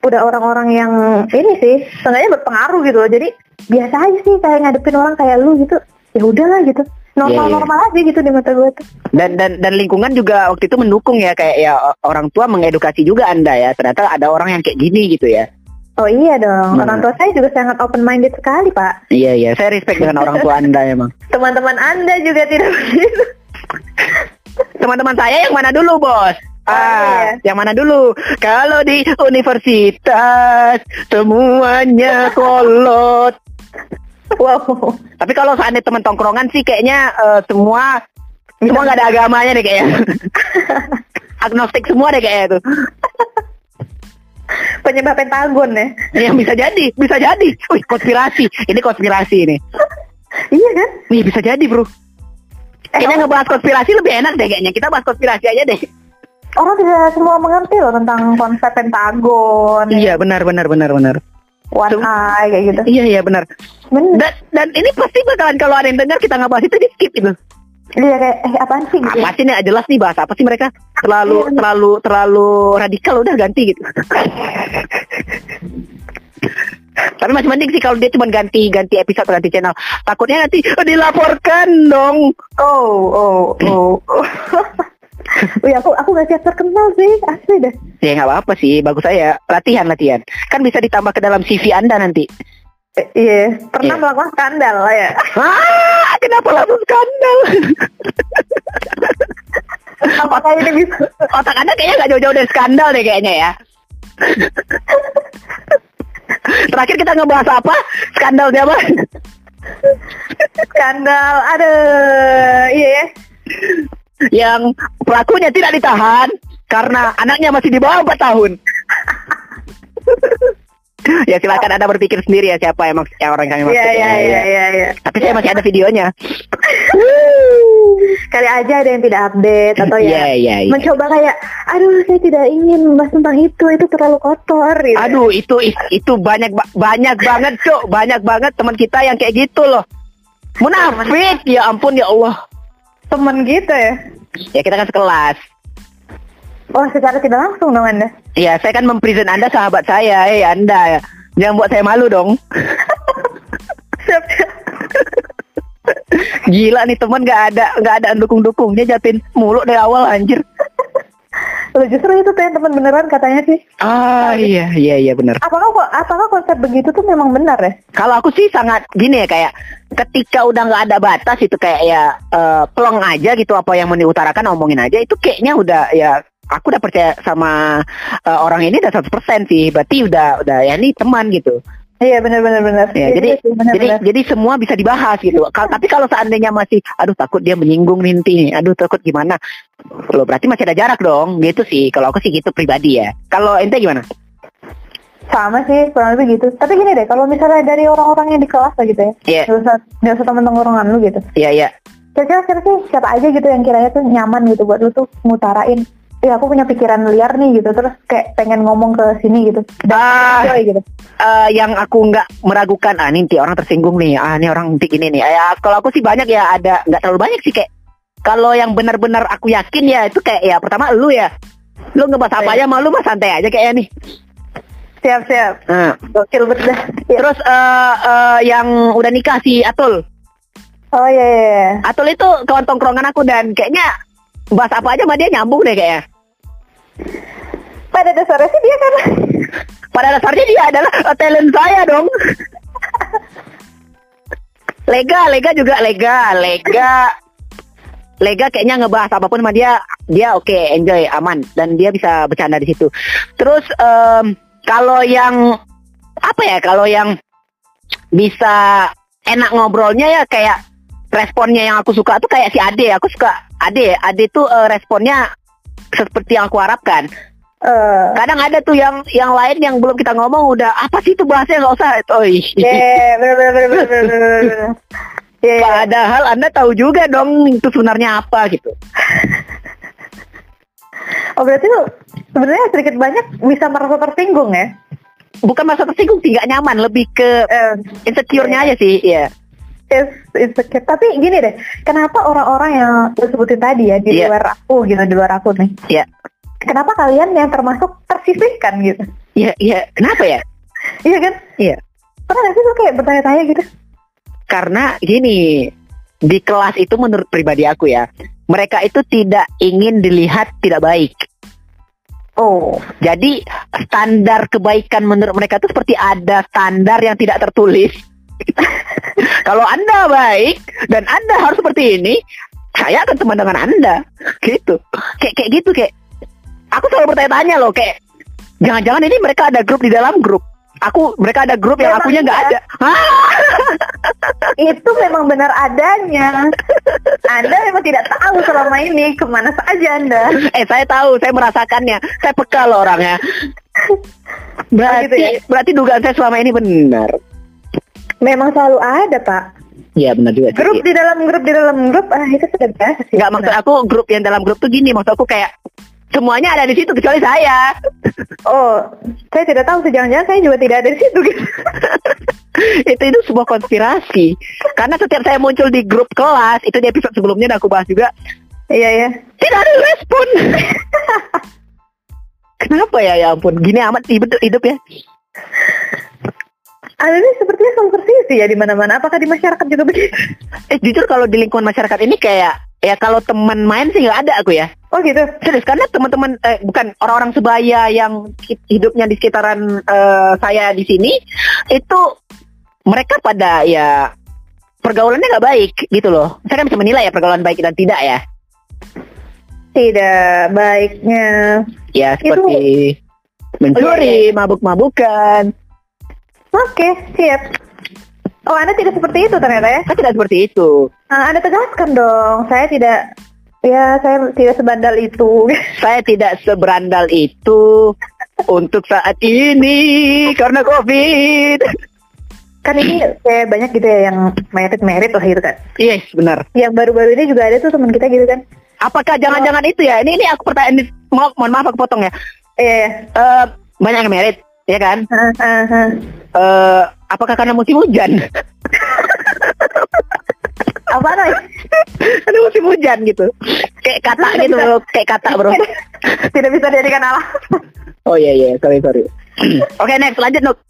udah orang-orang yang ini sih sengaja berpengaruh gitu loh. Jadi biasa aja sih kayak ngadepin orang kayak lu gitu. Ya udahlah gitu. Normal-normal aja gitu di mata gue tuh. Dan dan dan lingkungan juga waktu itu mendukung ya kayak ya orang tua mengedukasi juga anda ya. Ternyata ada orang yang kayak gini gitu ya oh iya dong Hmm. orang tua saya juga sangat open minded sekali pak iya iya saya respect dengan orang tua anda emang [LAUGHS] teman-teman anda juga tidak begitu [LAUGHS] teman-teman saya yang mana dulu bos Oh, Ah, iya. yang mana dulu? Kalau di universitas semuanya kolot. wow Tapi kalau seandainya teman tongkrongan sih kayaknya eh, semua semua nggak ada agamanya deh kayaknya. [LAUGHS] Agnostik semua deh kayaknya tuh. Penyebab pentagon ya Yang bisa jadi, bisa jadi. Wih, konspirasi. Ini konspirasi ini. iya kan Wih, bisa jadi, Bro. Eh, orang- ngebahas konspirasi lebih enak deh kayaknya. Kita bahas konspirasi aja deh. orang tidak semua mengerti loh tentang konsep pentagon Iya, benar benar benar benar. one Sem- eye kayak gitu Iya, iya benar. bener Dan dan ini pasti bakalan kalau ada yang dengar kita ngebahas itu di skip itu. Dia kayak eh apaan sih gitu Apa sih nih jelas nih bahas apa sih mereka? Terlalu Iya. terlalu terlalu radikal udah ganti gitu. Tapi masih mending sih kalau dia cuma ganti ganti episode ganti channel. Takutnya nanti dilaporkan dong. oh oh oh Wih, [LAUGHS] aku aku gak siap terkenal sih asli deh Ya nggak apa-apa sih, bagus saya latihan latihan. Kan bisa ditambah ke dalam CV anda nanti. Iya pernah Iya. melakukan skandal ya Ah, kenapa langsung skandal? apakah ini bisa Otak anda kayaknya nggak jauh-jauh dari skandal deh kayaknya ya. Terakhir kita ngebahas apa? Skandal siapa? Skandal, aduh, iya ya. Yang pelakunya tidak ditahan karena anaknya masih di bawah 4 tahun. [LAUGHS] ya silakan Anda berpikir sendiri ya siapa emang yang orang yang kami maksud. Iya, iya, ya. iya, iya, iya. Tapi saya masih ada videonya. [LAUGHS] Kali aja ada yang tidak update atau Iya, ya iya, iya. mencoba kayak, aduh saya tidak ingin membahas tentang itu, itu terlalu kotor. Gitu. Aduh, itu itu banyak ba- banyak banget, Cuk. Banyak banget teman kita yang kayak gitu loh. Munafik, ya ampun ya Allah. teman kita ya. Ya kita kan sekelas. Oh secara tidak langsung dong anda. Ya, saya kan mempresent Anda sahabat saya, eh Anda. Jangan buat saya malu dong. Gila nih teman nggak ada nggak ada dukung-dukung. Dia jatin mulu dari awal anjir. Loh justru itu tuh yang teman beneran katanya sih. Ah iya iya iya benar. Apakah apakah konsep begitu tuh memang benar ya? Kalau aku sih sangat gini ya kayak ketika udah nggak ada batas itu kayak ya eh, plong aja gitu apa yang mau diutarakan omongin aja itu kayaknya udah ya aku udah percaya sama eh, orang ini udah 100% sih. Berarti udah udah ya ini teman gitu. Iya benar benar benar. ya Iya, jadi benar, jadi jadi semua bisa dibahas gitu. Tapi kalau seandainya masih aduh takut dia menyinggung Ninti aduh takut gimana? Lo berarti masih ada jarak dong. Gitu sih. Kalau aku sih gitu pribadi ya. Kalau ente gimana? Sama sih kurang lebih gitu. Tapi gini deh, kalau misalnya dari orang-orang yang di kelas lah gitu ya, nggak usah nggak usah temen tongkrongan lu gitu. iya iya. Kira-kira siapa sih? Siapa aja gitu yang kiranya tuh nyaman gitu buat lu tuh ngutarain. Ya aku punya pikiran liar nih gitu, terus kayak pengen ngomong ke sini gitu. ah Enjoy gitu. eh, yang aku nggak meragukan ah Ninti orang tersinggung nih ah ini orang Ninti ini nih ya kalau aku sih banyak ya ada nggak terlalu banyak sih kayak kalau yang benar-benar aku yakin ya itu kayak ya pertama lu ya lu ngebahas apa Iya. aja malu mah santai aja kayaknya nih Siap siap. Nah, Gokil dah. Iya. terus eh, eh, yang udah nikah si Atul Oh iya iya. iya. Atul itu kawan tongkrongan aku dan kayaknya bahas apa aja sama dia nyambung deh kayaknya Pada dasarnya sih dia kan pada dasarnya dia adalah eh, talent saya dong. Lega, Lega juga Lega, Lega. Lega kayaknya ngebahas apa pun sama dia, dia oke, enjoy, aman, dan dia bisa bercanda di situ. Terus em, kalau yang apa ya, kalau yang bisa enak ngobrolnya ya kayak responnya yang aku suka tuh kayak si Ade, aku suka Ade, Ade tuh eh, responnya seperti yang aku harapkan. eh Kadang ada tuh yang yang lain yang belum kita ngomong udah apa sih itu bahasnya nggak usah. Oi. Iya. Padahal Anda tahu juga dong itu sebenarnya apa gitu. Oh berarti lu sebenarnya sedikit banyak bisa merasa tersinggung ya? Bukan masa tersinggung sih nggak nyaman, lebih ke Eh, insecure-nya aja sih, ya. Is insecure. Tapi gini deh, kenapa orang-orang yang lu sebutin tadi ya di Iya. luar aku gitu, di luar aku nih? Ya. Kenapa kalian yang termasuk tersisihkan gitu? Iya, iya. Kenapa ya? [LAUGHS] Iya kan? Iya. Pernah gak sih lu kayak bertanya-tanya gitu? Karena gini, di kelas itu menurut pribadi aku ya, mereka itu tidak ingin dilihat tidak baik. Oh, Jadi standar kebaikan menurut mereka itu seperti ada standar yang tidak tertulis. [LAUGHS] Kalau Anda baik dan Anda harus seperti ini, saya akan teman dengan Anda. Gitu. Kayak kayak gitu kayak aku selalu bertanya-tanya loh kayak jangan-jangan ini mereka ada grup di dalam grup. Aku mereka ada grup yang Memang akunya nggak iya. ada. [LAUGHS] Itu memang benar adanya. Anda memang tidak tahu selama ini ke mana saja Anda. Eh saya tahu, saya merasakannya. Saya peka loh orangnya. [LAUGHS] Berarti gitu ya? berarti dugaan saya selama ini benar. Memang selalu ada Pak. Iya benar juga. sih. Grup di dalam grup di dalam grup, ah itu sudah biasa sih. Enggak maksud aku grup yang dalam grup tuh gini, maksud aku kayak semuanya ada di situ kecuali saya. [LAUGHS] Oh, saya tidak tahu sih jangan-jangan saya juga tidak ada di situ gitu. [LAUGHS] itu itu sebuah konspirasi. Karena setiap saya muncul di grup kelas, itu di episode sebelumnya udah aku bahas juga, Iya ya. tidak ada respon. [LAUGHS] Kenapa ya ya ampun, gini amat hidup hidup ya. Anda ini sepertinya sumber ya di mana-mana. Apakah di masyarakat juga begitu? Eh jujur kalau di lingkungan masyarakat ini kayak ya kalau teman main sih nggak ada aku ya. Oh gitu. Serius karena teman-teman eh, bukan orang-orang sebaya yang hi- hidupnya di sekitaran eh, saya di sini itu mereka pada ya pergaulannya nggak baik gitu loh. Saya kan bisa menilai ya pergaulan baik dan tidak ya. Tidak baiknya. Ya seperti mencuri, mabuk-mabukan. Oke, siap. Oh, Anda tidak seperti itu ternyata ya? Saya tidak seperti itu. Nah, anda tegaskan dong. Saya tidak, ya saya tidak sebandal itu. [LAUGHS] Saya tidak seberandal itu untuk saat ini karena COVID. kan ini kayak banyak gitu ya yang merit-merit lah gitu kan. Yes, benar. Yang baru-baru ini juga ada tuh teman kita gitu kan. Apakah jangan-jangan itu ya? Ini ini aku pertanyaan mo- mohon maaf aku potong ya. Iya, iya. Eh, banyak yang merit, ya kan? [LAUGHS] Eh, apakah karena musim hujan? [LAUGHS] Apa nih? Karena musim hujan gitu. Kayak kata gitu loh, kayak kata bro. [LAUGHS] tidak bisa dijadikan alasan. Oh iya iya, sorry sorry. [CLEARS THROAT] Oke next lanjut Nuk.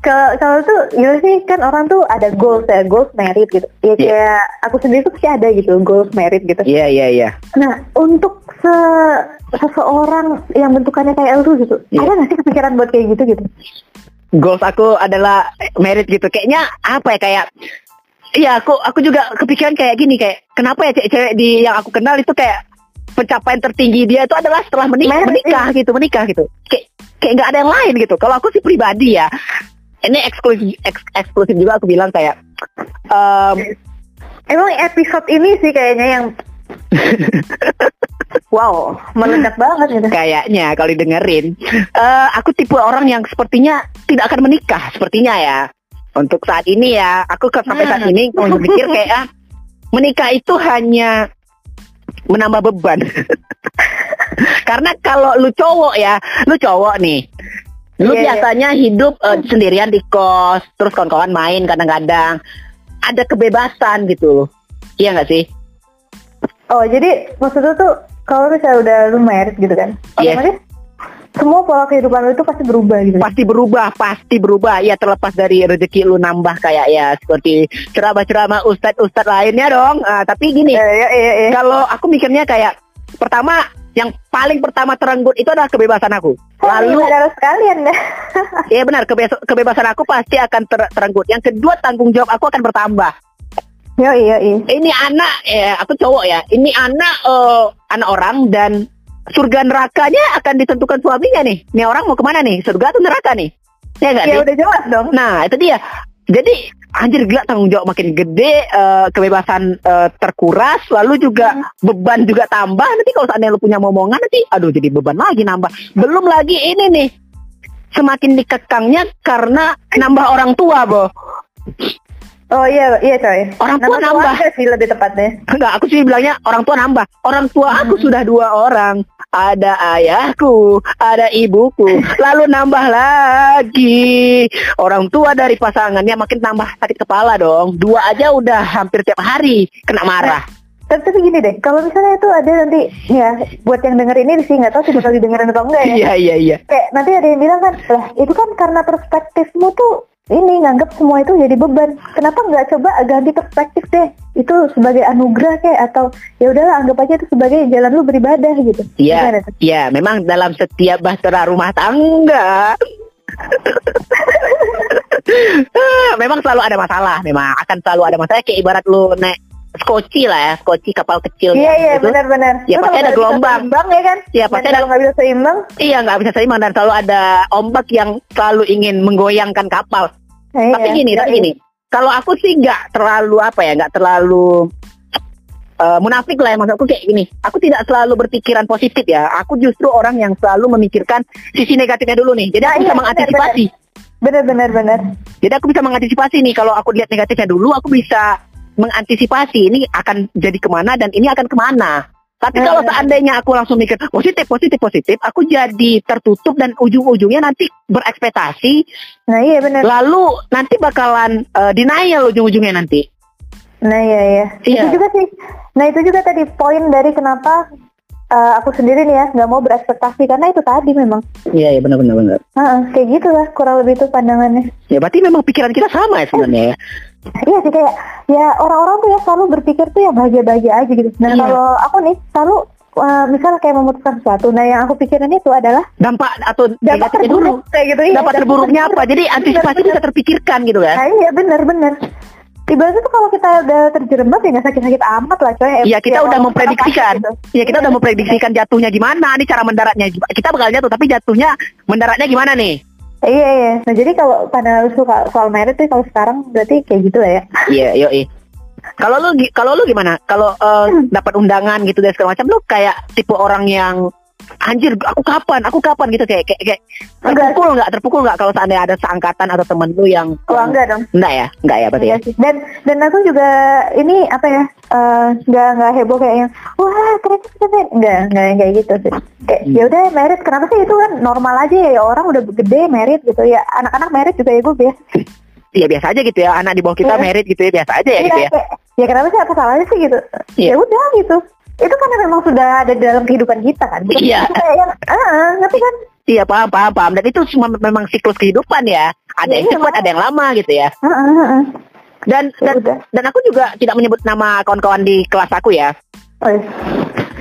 Kalau kalau tuh gimana sih kan orang tuh ada goals ya, goals merit gitu. Ya Iya. kayak aku sendiri tuh pasti ada gitu goals merit gitu. Iya iya iya. Nah untuk se seseorang yang bentukannya kayak lu gitu, Iya. ada nggak sih kepikiran buat kayak gitu gitu? Goals aku adalah merit gitu. Kayaknya apa ya kayak Iya, aku aku juga kepikiran kayak gini kayak kenapa ya cewek-cewek di yang aku kenal itu kayak pencapaian tertinggi dia itu adalah setelah menik- Merit, menikah gitu, menikah gitu. Kayak kayak nggak ada yang lain gitu. Kalau aku sih pribadi ya, ini eksklusif eks- eksklusif juga aku bilang kayak em, Emang episode ini sih kayaknya yang [LAUGHS] wow meledak banget gitu. kayaknya kalau didengerin eh aku tipe orang yang sepertinya tidak akan menikah sepertinya ya untuk saat ini ya aku ke sampai saat Hmm. ini kalau berpikir kayak ah, menikah itu hanya menambah beban [LAUGHS] karena kalau lu cowok ya lu cowok nih lu Iya, iya. biasanya hidup eh, sendirian di kos terus kawan-kawan main kadang-kadang ada kebebasan gitu loh iya nggak sih Oh jadi maksudnya tuh kalau misalnya udah lu married gitu kan, Yes. otomatis semua pola kehidupan lu itu pasti berubah gitu. pasti berubah, pasti berubah. Ya terlepas dari rezeki lu nambah kayak ya seperti ceramah-ceramah ustadz-ustadz lainnya dong. Ah, tapi gini, Iya iya iya. iya. kalau aku mikirnya kayak pertama yang paling pertama terenggut itu adalah kebebasan aku. Lalu ada sekalian deh. [LAUGHS] ya benar kebes- kebebasan aku pasti akan ter- terenggut. Yang kedua tanggung jawab aku akan bertambah. Yo iya iya. Ini anak ya aku cowok ya. Ini anak eh, anak orang dan surga nerakanya akan ditentukan suaminya nih. Ini orang mau ke mana nih? Surga atau neraka nih? Ya nggak Ya udah jelas dong. Nah itu dia. Jadi anjir gila tanggung jawab makin gede, eh, kebebasan eh, terkuras, lalu juga beban juga tambah. Nanti kalau seandainya lu punya momongan nanti, aduh jadi beban lagi nambah. Belum lagi ini nih, semakin dikekangnya karena nambah orang tua, boh. Oh iya iya coy. Orang tua Nama nambah. keluarga sih lebih tepatnya. Enggak, aku sih bilangnya orang tua nambah. Orang tua aku sudah dua orang. Ada ayahku, ada ibuku. Lalu nambah lagi. Orang tua dari pasangannya makin tambah sakit kepala dong. Dua aja udah hampir tiap hari kena marah. Tapi, tapi gini deh, kalau misalnya itu ada nanti ya buat yang denger ini sih nggak tahu sih bakal didengerin atau enggak ya. Iya, iya, iya. Kayak nanti ada yang bilang kan, lah itu kan karena perspektifmu tuh ini nganggap semua itu jadi beban. Kenapa nggak coba ganti perspektif deh? Itu sebagai anugerah kayak atau ya udahlah anggap aja itu sebagai jalan lu beribadah gitu. Iya, iya. Memang dalam setiap bahtera rumah tangga. [LAUGHS] Ah, memang selalu ada masalah. Memang akan selalu ada masalah. Kayak ibarat lu naik skoci lah ya, skoci kapal kecil. Iya iya gitu. benar-benar. Ya, pasti ada bisa gelombang. Seimbang ya kan? Iya, pasti ada nggak bisa seimbang, Iya nggak bisa seimbang dan selalu ada ombak yang selalu ingin menggoyangkan kapal. nah, tapi iya. gini, tapi Iya. gini. Kalau aku sih nggak terlalu apa ya, nggak terlalu eh, munafik lah ya maksudku kayak gini. Aku tidak selalu berpikiran positif ya. Aku justru orang yang selalu memikirkan sisi negatifnya dulu nih. Jadi aku Nah, bisa iya, mengantisipasi. Benar-benar benar. Jadi aku bisa mengantisipasi nih kalau aku lihat negatifnya dulu, aku bisa mengantisipasi ini akan jadi ke mana dan ini akan ke mana. Tapi kalau Hmm. seandainya aku langsung mikir positif, positif, positif, aku jadi tertutup dan ujung-ujungnya nanti berekspektasi, Nah iya benar. lalu nanti bakalan eh, denial ujung-ujungnya nanti. Nah iya iya. Iya. Itu juga sih. Nah itu juga tadi poin dari kenapa eh, aku sendiri nih ya nggak mau berekspektasi karena itu tadi memang. Iya, iya benar-benar benar. Heeh, kayak gitu lah kurang lebih itu pandangannya. Ya berarti memang pikiran kita sama ya sebenarnya ya. [LAUGHS] Iya sih kayak ya orang-orang tuh ya selalu berpikir tuh ya bahagia-bahagia aja gitu. Nah Iya. kalau aku nih selalu eh, misal kayak memutuskan sesuatu, nah yang aku pikirin itu adalah Dampak atau dampak negatifnya dulu. terburuk kayak gitu. iya, Dampak terburuknya apa? Jadi antisipasi bener. bisa terpikirkan gitu kan. Nah iya bener-bener. Ibaratnya tuh kalau kita udah terjerembab ya nggak sakit-sakit amat lah coy. Iya kita Ya, udah memprediksikan. gitu. Iya kita udah memprediksikan jatuhnya gimana nih cara mendaratnya. Kita bakal jatuh tapi jatuhnya mendaratnya gimana nih? Iya iya. Nah jadi kalau pada suka soal merit tuh kalau sekarang berarti kayak gitu lah ya. Iya, yo Kalau lu kalau lu gimana? Kalau eh, dapat undangan gitu dan segala macam lu kayak tipe orang yang anjir aku kapan? Aku kapan gitu kayak kayak, kayak Enggak. terpukul nggak? Terpukul nggak kalau seandainya ada seangkatan atau temen lu yang Oh enggak dong. enggak ya? Enggak ya berarti ya? Enggak sih. Dan dan aku juga ini apa ya? Eh, nggak nggak heboh kayak yang wah ternyata keren enggak enggak yang kayak gitu sih. Kayak Hmm. ya udah merit kenapa sih itu kan normal aja ya orang udah gede merit gitu ya anak-anak merit juga ya gue biasa. Iya biasa aja gitu ya. Anak di bawah kita Iya. merit gitu ya biasa aja ya gitu ya. kayak, ya kenapa sih apa salahnya sih gitu? Iya. Ya udah gitu. Itu kan memang sudah ada dalam kehidupan kita kan. Iya. itu kayak yang ah ngerti kan? Iya paham paham paham. Dan itu semua memang siklus kehidupan ya. Ada yang Iya, cepat, ada yang lama gitu ya. Ah, ah, ah. Dan Ya dan udah. dan aku juga tidak menyebut nama kawan-kawan di kelas aku ya. Oh, iya.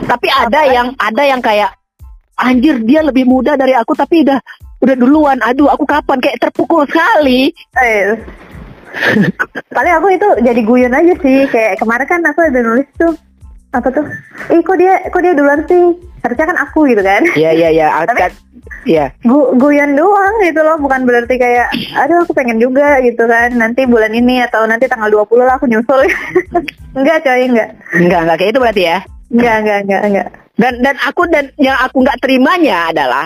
Tapi ada yang ada yang kayak anjir dia lebih muda dari aku tapi udah udah duluan. Aduh, aku kapan kayak terpukul sekali. Eh, Paling aku itu jadi guyon aja sih. Kayak kemarin kan aku ada nulis tuh apa tuh? Ih kok dia kok dia duluan sih? Harusnya kan aku gitu kan. Iya iya iya. [LAUGHS] Tapi- Iya. Gu guyon doang gitu loh, bukan berarti kayak aduh aku pengen juga gitu kan. Nanti bulan ini atau nanti tanggal 20 lah aku nyusul. [LAUGHS] enggak coy, enggak. Enggak enggak kayak itu berarti ya. Enggak, enggak, enggak, enggak. Dan dan aku dan yang aku nggak terimanya adalah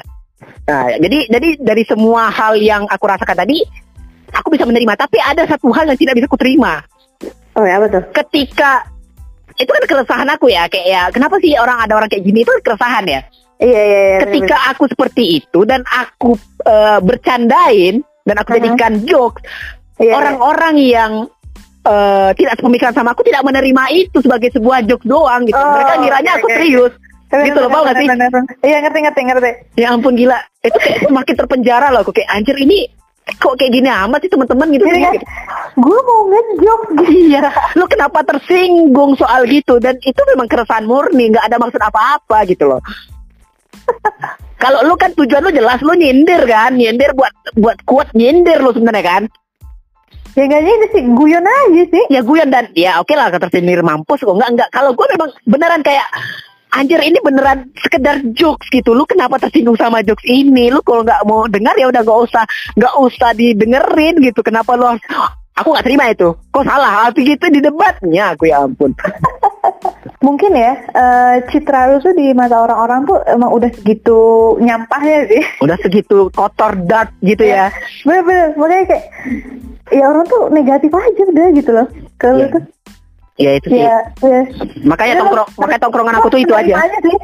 nah, jadi jadi dari semua hal yang aku rasakan tadi aku bisa menerima tapi ada satu hal yang tidak bisa aku terima. Oh ya, tuh? ketika itu kan keresahan aku ya kayak ya kenapa sih orang ada orang kayak gini itu keresahan ya Iya, iya, iya. ketika aku seperti itu dan aku eh, bercandain dan aku Mhm. jadikan jokes Iya, iya. orang-orang yang eh, tidak sepemikiran sama aku tidak menerima itu sebagai sebuah jokes doang gitu Oh, mereka ngiranya oke, aku serius Bener, gitu loh, bener, paham nggak sih? bener, bener. Iya, ngerti, ngerti, ngerti. ya ampun gila itu kayak semakin terpenjara loh aku kayak anjir ini kok kayak gini amat sih teman-teman gitu, Jadi kan, gitu. Gue mau ngejok Iya, lu kenapa tersinggung soal gitu dan itu memang keresahan murni, nggak ada maksud apa-apa gitu loh. [LAUGHS] Kalau lu kan tujuan lu jelas lu nyindir kan, nyindir buat buat kuat nyindir lu sebenarnya kan. Ya enggak itu sih, guyon aja sih. Ya guyon dan ya oke lah kata tersindir mampus kok enggak enggak. Kalau gue memang beneran kayak anjir ini beneran sekedar jokes gitu. Lu kenapa tersinggung sama jokes ini? Lu kalau nggak mau dengar ya udah nggak usah nggak usah didengerin gitu. Kenapa lu harus Aku nggak terima itu. Kok salah? Tapi gitu di debatnya aku ya ampun. [LAUGHS] Mungkin ya, eh, citra lu tuh di mata orang-orang tuh emang udah segitu nyampahnya sih. [LAUGHS] udah segitu kotor dark gitu ya Bener-bener, makanya kayak ya orang tuh negatif aja udah gitu loh. Kalau Iya. tuh ya itu sih ya, ya. makanya Ya, tongkrong makanya tongkrongan aku tuh itu aja sih.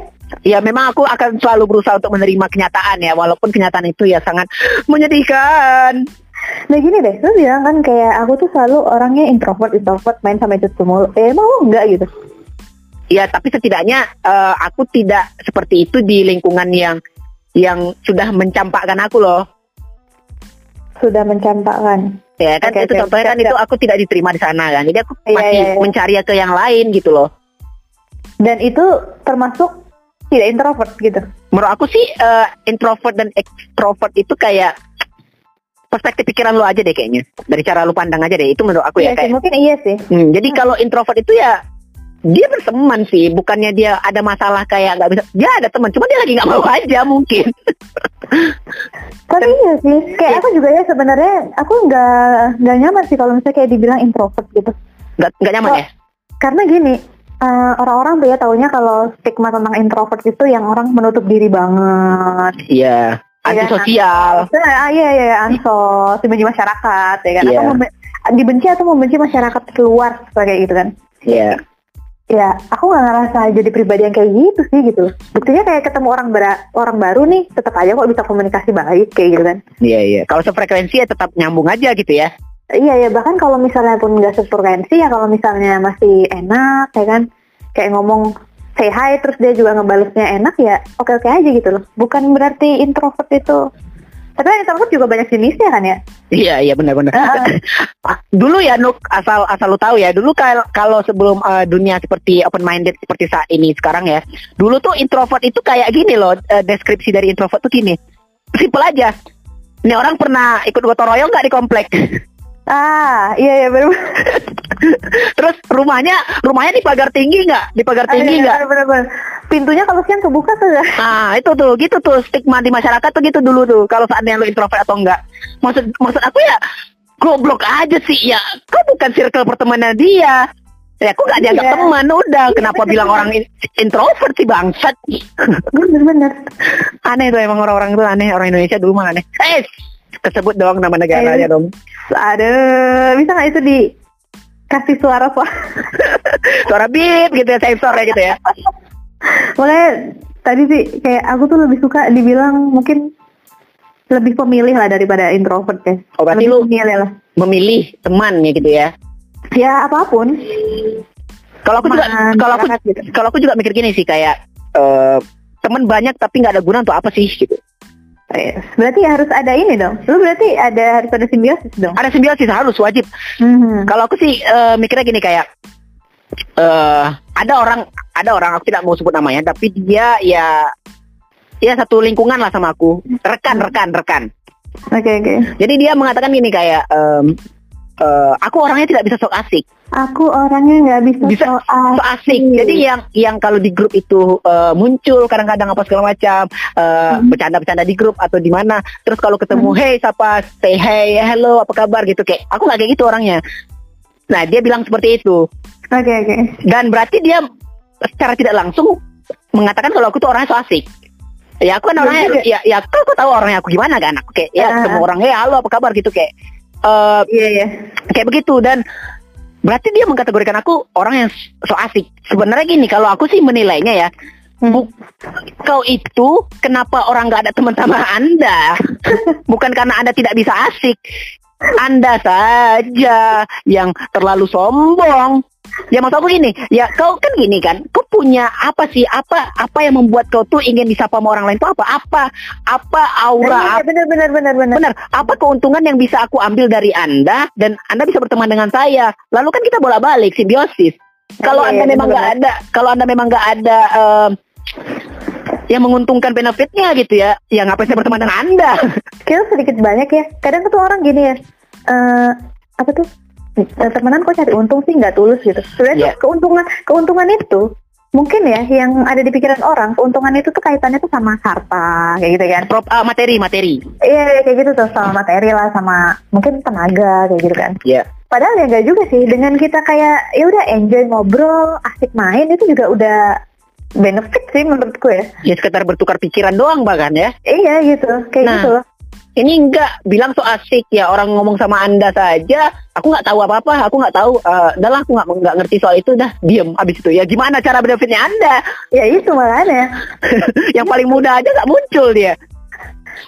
ya memang aku akan selalu berusaha untuk menerima kenyataan ya walaupun kenyataan itu ya sangat menyedihkan Nah gini deh, lu bilang kan kayak aku tuh selalu orangnya introvert, introvert, main sama itu mulu. Eh emang lu enggak gitu? ya tapi setidaknya eh, aku tidak seperti itu di lingkungan yang yang sudah mencampakkan aku loh Sudah mencampakkan. ya kan Oke, itu oke. contohnya kan itu aku tidak diterima di sana kan jadi aku Iya, masih iya, iya. mencari ke yang lain gitu loh Dan itu termasuk tidak introvert gitu. menurut aku sih eh, introvert dan extrovert itu kayak perspektif pikiran lu aja deh kayaknya dari cara lu pandang aja deh itu menurut aku ya Iya sih, kayak mungkin iya sih. Hmm, jadi kalau introvert itu ya dia berteman sih, bukannya dia ada masalah kayak nggak bisa. Dia ada teman, cuma dia lagi nggak mau aja mungkin. [LAUGHS] Tapi iya sih, kayak aku juga ya sebenarnya aku nggak nggak nyaman sih kalau misalnya kayak dibilang introvert gitu. Nggak nggak nyaman Oh. ya? Karena gini, eh, orang-orang tuh ya taunya kalau stigma tentang introvert itu yang orang menutup diri banget. Iya. Iya, Antisosial. Ah, iya iya iya, ansos, dibenci masyarakat ya kan. Iya. Atau membe- dibenci atau membenci masyarakat luar kayak gitu kan. Iya. Ya, aku nggak ngerasa jadi pribadi yang kayak gitu sih gitu. Buktinya kayak ketemu orang bara- orang baru nih, tetap aja kok bisa komunikasi baik kayak gitu kan. Iya iya. Kalau sefrekuensi ya tetap nyambung aja gitu ya. Iya ya bahkan kalau misalnya pun nggak sefrekuensi ya kalau misalnya masih enak ya kan kayak ngomong say hi terus dia juga ngebalesnya enak ya oke oke aja gitu loh. Bukan berarti introvert itu. Tapi kan introvert juga banyak jenisnya kan ya? Iya iya benar-benar. [LAUGHS] dulu ya Nuk asal asal lu tahu ya dulu kal- kalau sebelum eh, dunia seperti open minded seperti saat ini sekarang ya dulu tuh introvert itu kayak gini loh eh, deskripsi dari introvert tuh gini. Simple aja. Ini orang pernah ikut gotong royong nggak di komplek [LAUGHS] ah iya iya benar terus rumahnya rumahnya di pagar tinggi nggak di pagar tinggi nggak benar benar pintunya kalau siang kebuka tuh ya. Ah, itu tuh, gitu tuh stigma di masyarakat tuh gitu dulu tuh. Kalau seandainya lu introvert atau enggak. Maksud maksud aku ya goblok aja sih ya. Kau bukan circle pertemanan dia. Ya, aku gak dianggap Iya. teman udah. Kenapa bilang orang in- introvert sih bangsat? Bener-bener. aneh tuh emang orang-orang itu aneh. Orang Indonesia dulu mah aneh. Eh, kesebut dong nama negaranya Eh. dong. Aduh, bisa nggak itu di kasih suara pak? [LAUGHS] Suara beep gitu ya, sensor ya gitu ya. Makanya tadi sih kayak aku tuh lebih suka dibilang mungkin lebih pemilih lah daripada introvert ya. Oh, berarti lebih lu- pemilih lah. Memilih temannya gitu ya. Ya apa pun. Kalau aku juga Teman, kalau aku gitu. kalau aku juga mikir gini sih kayak eh teman banyak tapi nggak ada guna untuk apa sih gitu. Eh, Berarti harus ada ini dong. Lu berarti ada harus ada simbiosis dong. Ada simbiosis harus wajib. Mhm. Kalau aku sih eh, mikirnya gini kayak eh ada orang ada orang aku tidak mau sebut namanya tapi dia ya ya satu lingkungan lah sama aku rekan rekan rekan. Oke oke. Jadi dia mengatakan gini kayak em, eh, aku orangnya tidak bisa sok asik. Aku orangnya nggak bisa, Bisa so so asik. Jadi yang yang kalau di grup itu eh, muncul kadang-kadang apa segala macam eh, Hmm. bercanda-bercanda di grup atau di mana. Terus kalau ketemu hey siapa say hey hello apa kabar gitu kayak aku nggak kayak gitu orangnya. Nah dia bilang seperti itu Oke oke. dan berarti dia secara tidak langsung mengatakan kalau aku tuh orangnya so asik. Ya aku kan orangnya ya ya aku, aku tahu orangnya aku gimana kan aku kayak ya Ah. semua orang hey halo apa kabar gitu kayak eh Iya iya. kayak begitu dan berarti dia mengkategorikan aku orang yang so asik. Sebenarnya gini kalau aku sih menilainya ya Hmm. bu- kau itu kenapa orang nggak ada teman sama anda? [LAUGHS] Bukan karena anda tidak bisa asik. Anda saja yang terlalu sombong. Ya maksud aku gini, ya kau kan gini kan, kau punya apa sih, apa apa yang membuat kau tuh ingin disapa sama orang lain itu apa? Apa apa aura, Iya, bener bener bener bener. Benar. Apa keuntungan yang bisa aku ambil dari Anda dan Anda bisa berteman dengan saya? Lalu kan kita bolak-balik simbiosis. Kalau Iya, Anda iya, memang nggak ada, kalau Anda memang nggak ada em, yang menguntungkan benefitnya gitu ya, ya ngapain saya berteman dengan Anda? Kita sedikit banyak ya. Kadang tuh orang gini ya. eh apa tuh? Eh, temenan kok cari untung sih nggak tulus gitu. Sebenarnya Iya. tuh keuntungan keuntungan itu mungkin ya yang ada di pikiran orang keuntungan itu tuh kaitannya tuh sama harta kayak gitu kan. Prop, ah, materi, materi. Iya kayak gitu tuh sama materi lah sama mungkin tenaga kayak gitu kan. Ya. Padahal ya enggak juga sih dengan kita kayak ya udah enjoy ngobrol, asik main itu juga udah benefit sih menurutku ya. Ya sekedar bertukar pikiran doang bahkan ya. Iya gitu, kayak Nah. gitu. Ini enggak bilang so asik ya orang ngomong sama Anda saja. Aku nggak tahu apa-apa, aku nggak tahu. eh udah lah, aku nggak nggak ngerti soal itu. Dah diem abis itu. Ya gimana cara benefitnya Anda? Ya itu makanya. [LAUGHS] yang paling mudah aja nggak muncul dia.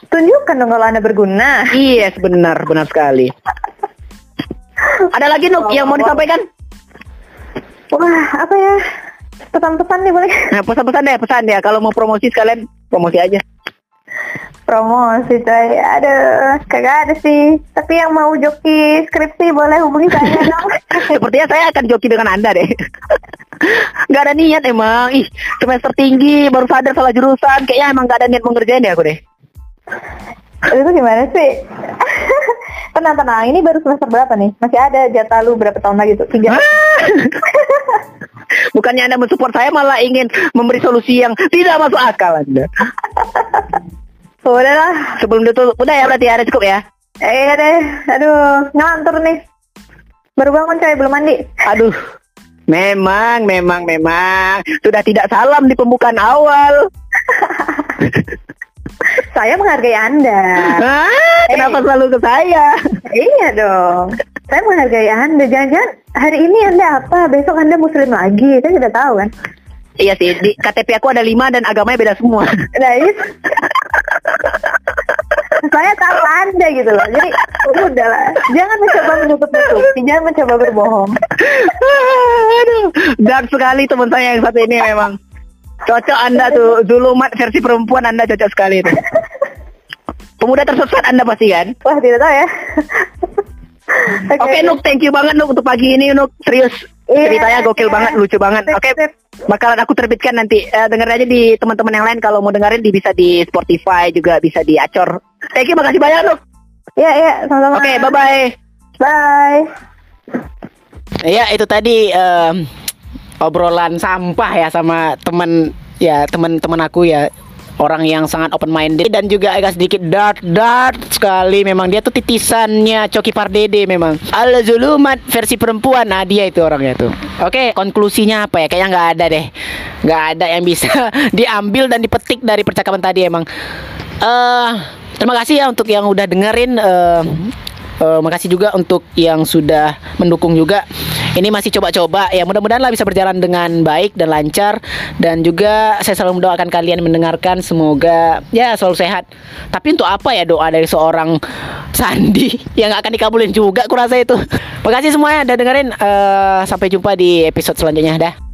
Tunjukkan dong kalau anda berguna. Iya, benar, benar sekali. Ada lagi Nuk yang mau disampaikan? Wah apa ya? Pesan-pesan nih boleh? Nah, pesan-pesan deh, pesan ya. Kalau mau promosi sekalian promosi aja. Promosi coy. Aduh, kagak ada sih. Tapi yang mau joki skripsi boleh hubungi saya [LAUGHS] dong. Sepertinya saya akan joki dengan Anda deh. [LAUGHS] Gak ada niat emang. Ih, semester tinggi baru sadar salah jurusan. Kayaknya emang gak ada niat mau ngerjain deh aku deh. Itu gimana sih? Tenang tenang. Ini baru semester berapa nih? Masih ada jatah lu berapa tahun lagi tuh? Tiga. [LAUGHS] Bukannya Anda mensupport saya malah ingin memberi solusi yang tidak masuk akal Anda. [LAUGHS] Udah lah. Sebelum ditutup, udah ya berarti ada cukup ya. Eh deh. Aduh, ngantur nih. Baru bangun coy, belum mandi. Aduh, memang, memang, memang sudah tidak salam di pembukaan awal. [LAUGHS] Saya menghargai Anda. Ah, kenapa selalu ke saya? iya dong. Saya menghargai Anda. Jangan-jangan hari ini Anda apa? Besok Anda muslim lagi. Saya tidak tahu kan. Iya sih, di KTP aku ada lima dan agamanya beda semua. Nah itu. saya tahu Anda gitu loh. Jadi udahlah. Jangan mencoba menutup-nutupi. Jangan mencoba berbohong. Aduh, dark sekali teman saya yang satu ini memang. Cocok Anda tuh, Zulumat versi perempuan Anda cocok sekali tuh. Pemuda tersesat Anda pasti kan? Wah tidak tahu ya. [LAUGHS] Oke Nuk, thank you banget Nuk untuk pagi ini Nuk. Serius, Iya, ceritanya gokil iya. banget, lucu banget. Oke, sip. bakalan aku terbitkan nanti. Eh, denger aja di teman-teman yang lain kalau mau dengerin di bisa di Spotify juga bisa di Acor. Thank you, makasih banyak Nuk. Iya iya sama-sama. Oke, bye-bye. Bye. Ya itu tadi em, obrolan sampah ya sama teman ya teman-teman aku ya orang yang sangat open minded dan juga agak sedikit dark dark sekali. Memang dia tuh titisannya Coki Pardede memang. Al zulumat versi perempuan. Nah dia itu orangnya tuh. Oke konklusinya apa ya? Kayaknya nggak ada deh. Nggak ada yang bisa [LAUGHS] diambil dan dipetik dari percakapan tadi emang. Eh terima kasih ya untuk yang udah dengerin eh eh, makasih juga untuk yang sudah mendukung juga. Ini masih coba-coba. Ya mudah-mudahan lah bisa berjalan dengan baik dan lancar. Dan juga saya selalu mendoakan kalian mendengarkan. Semoga ya selalu sehat. Tapi untuk apa ya doa dari seorang Sandi [LAUGHS] yang akan dikabulin juga? Kurasa itu. Makasih semuanya udah dengerin. Eh, sampai jumpa di episode selanjutnya. Dah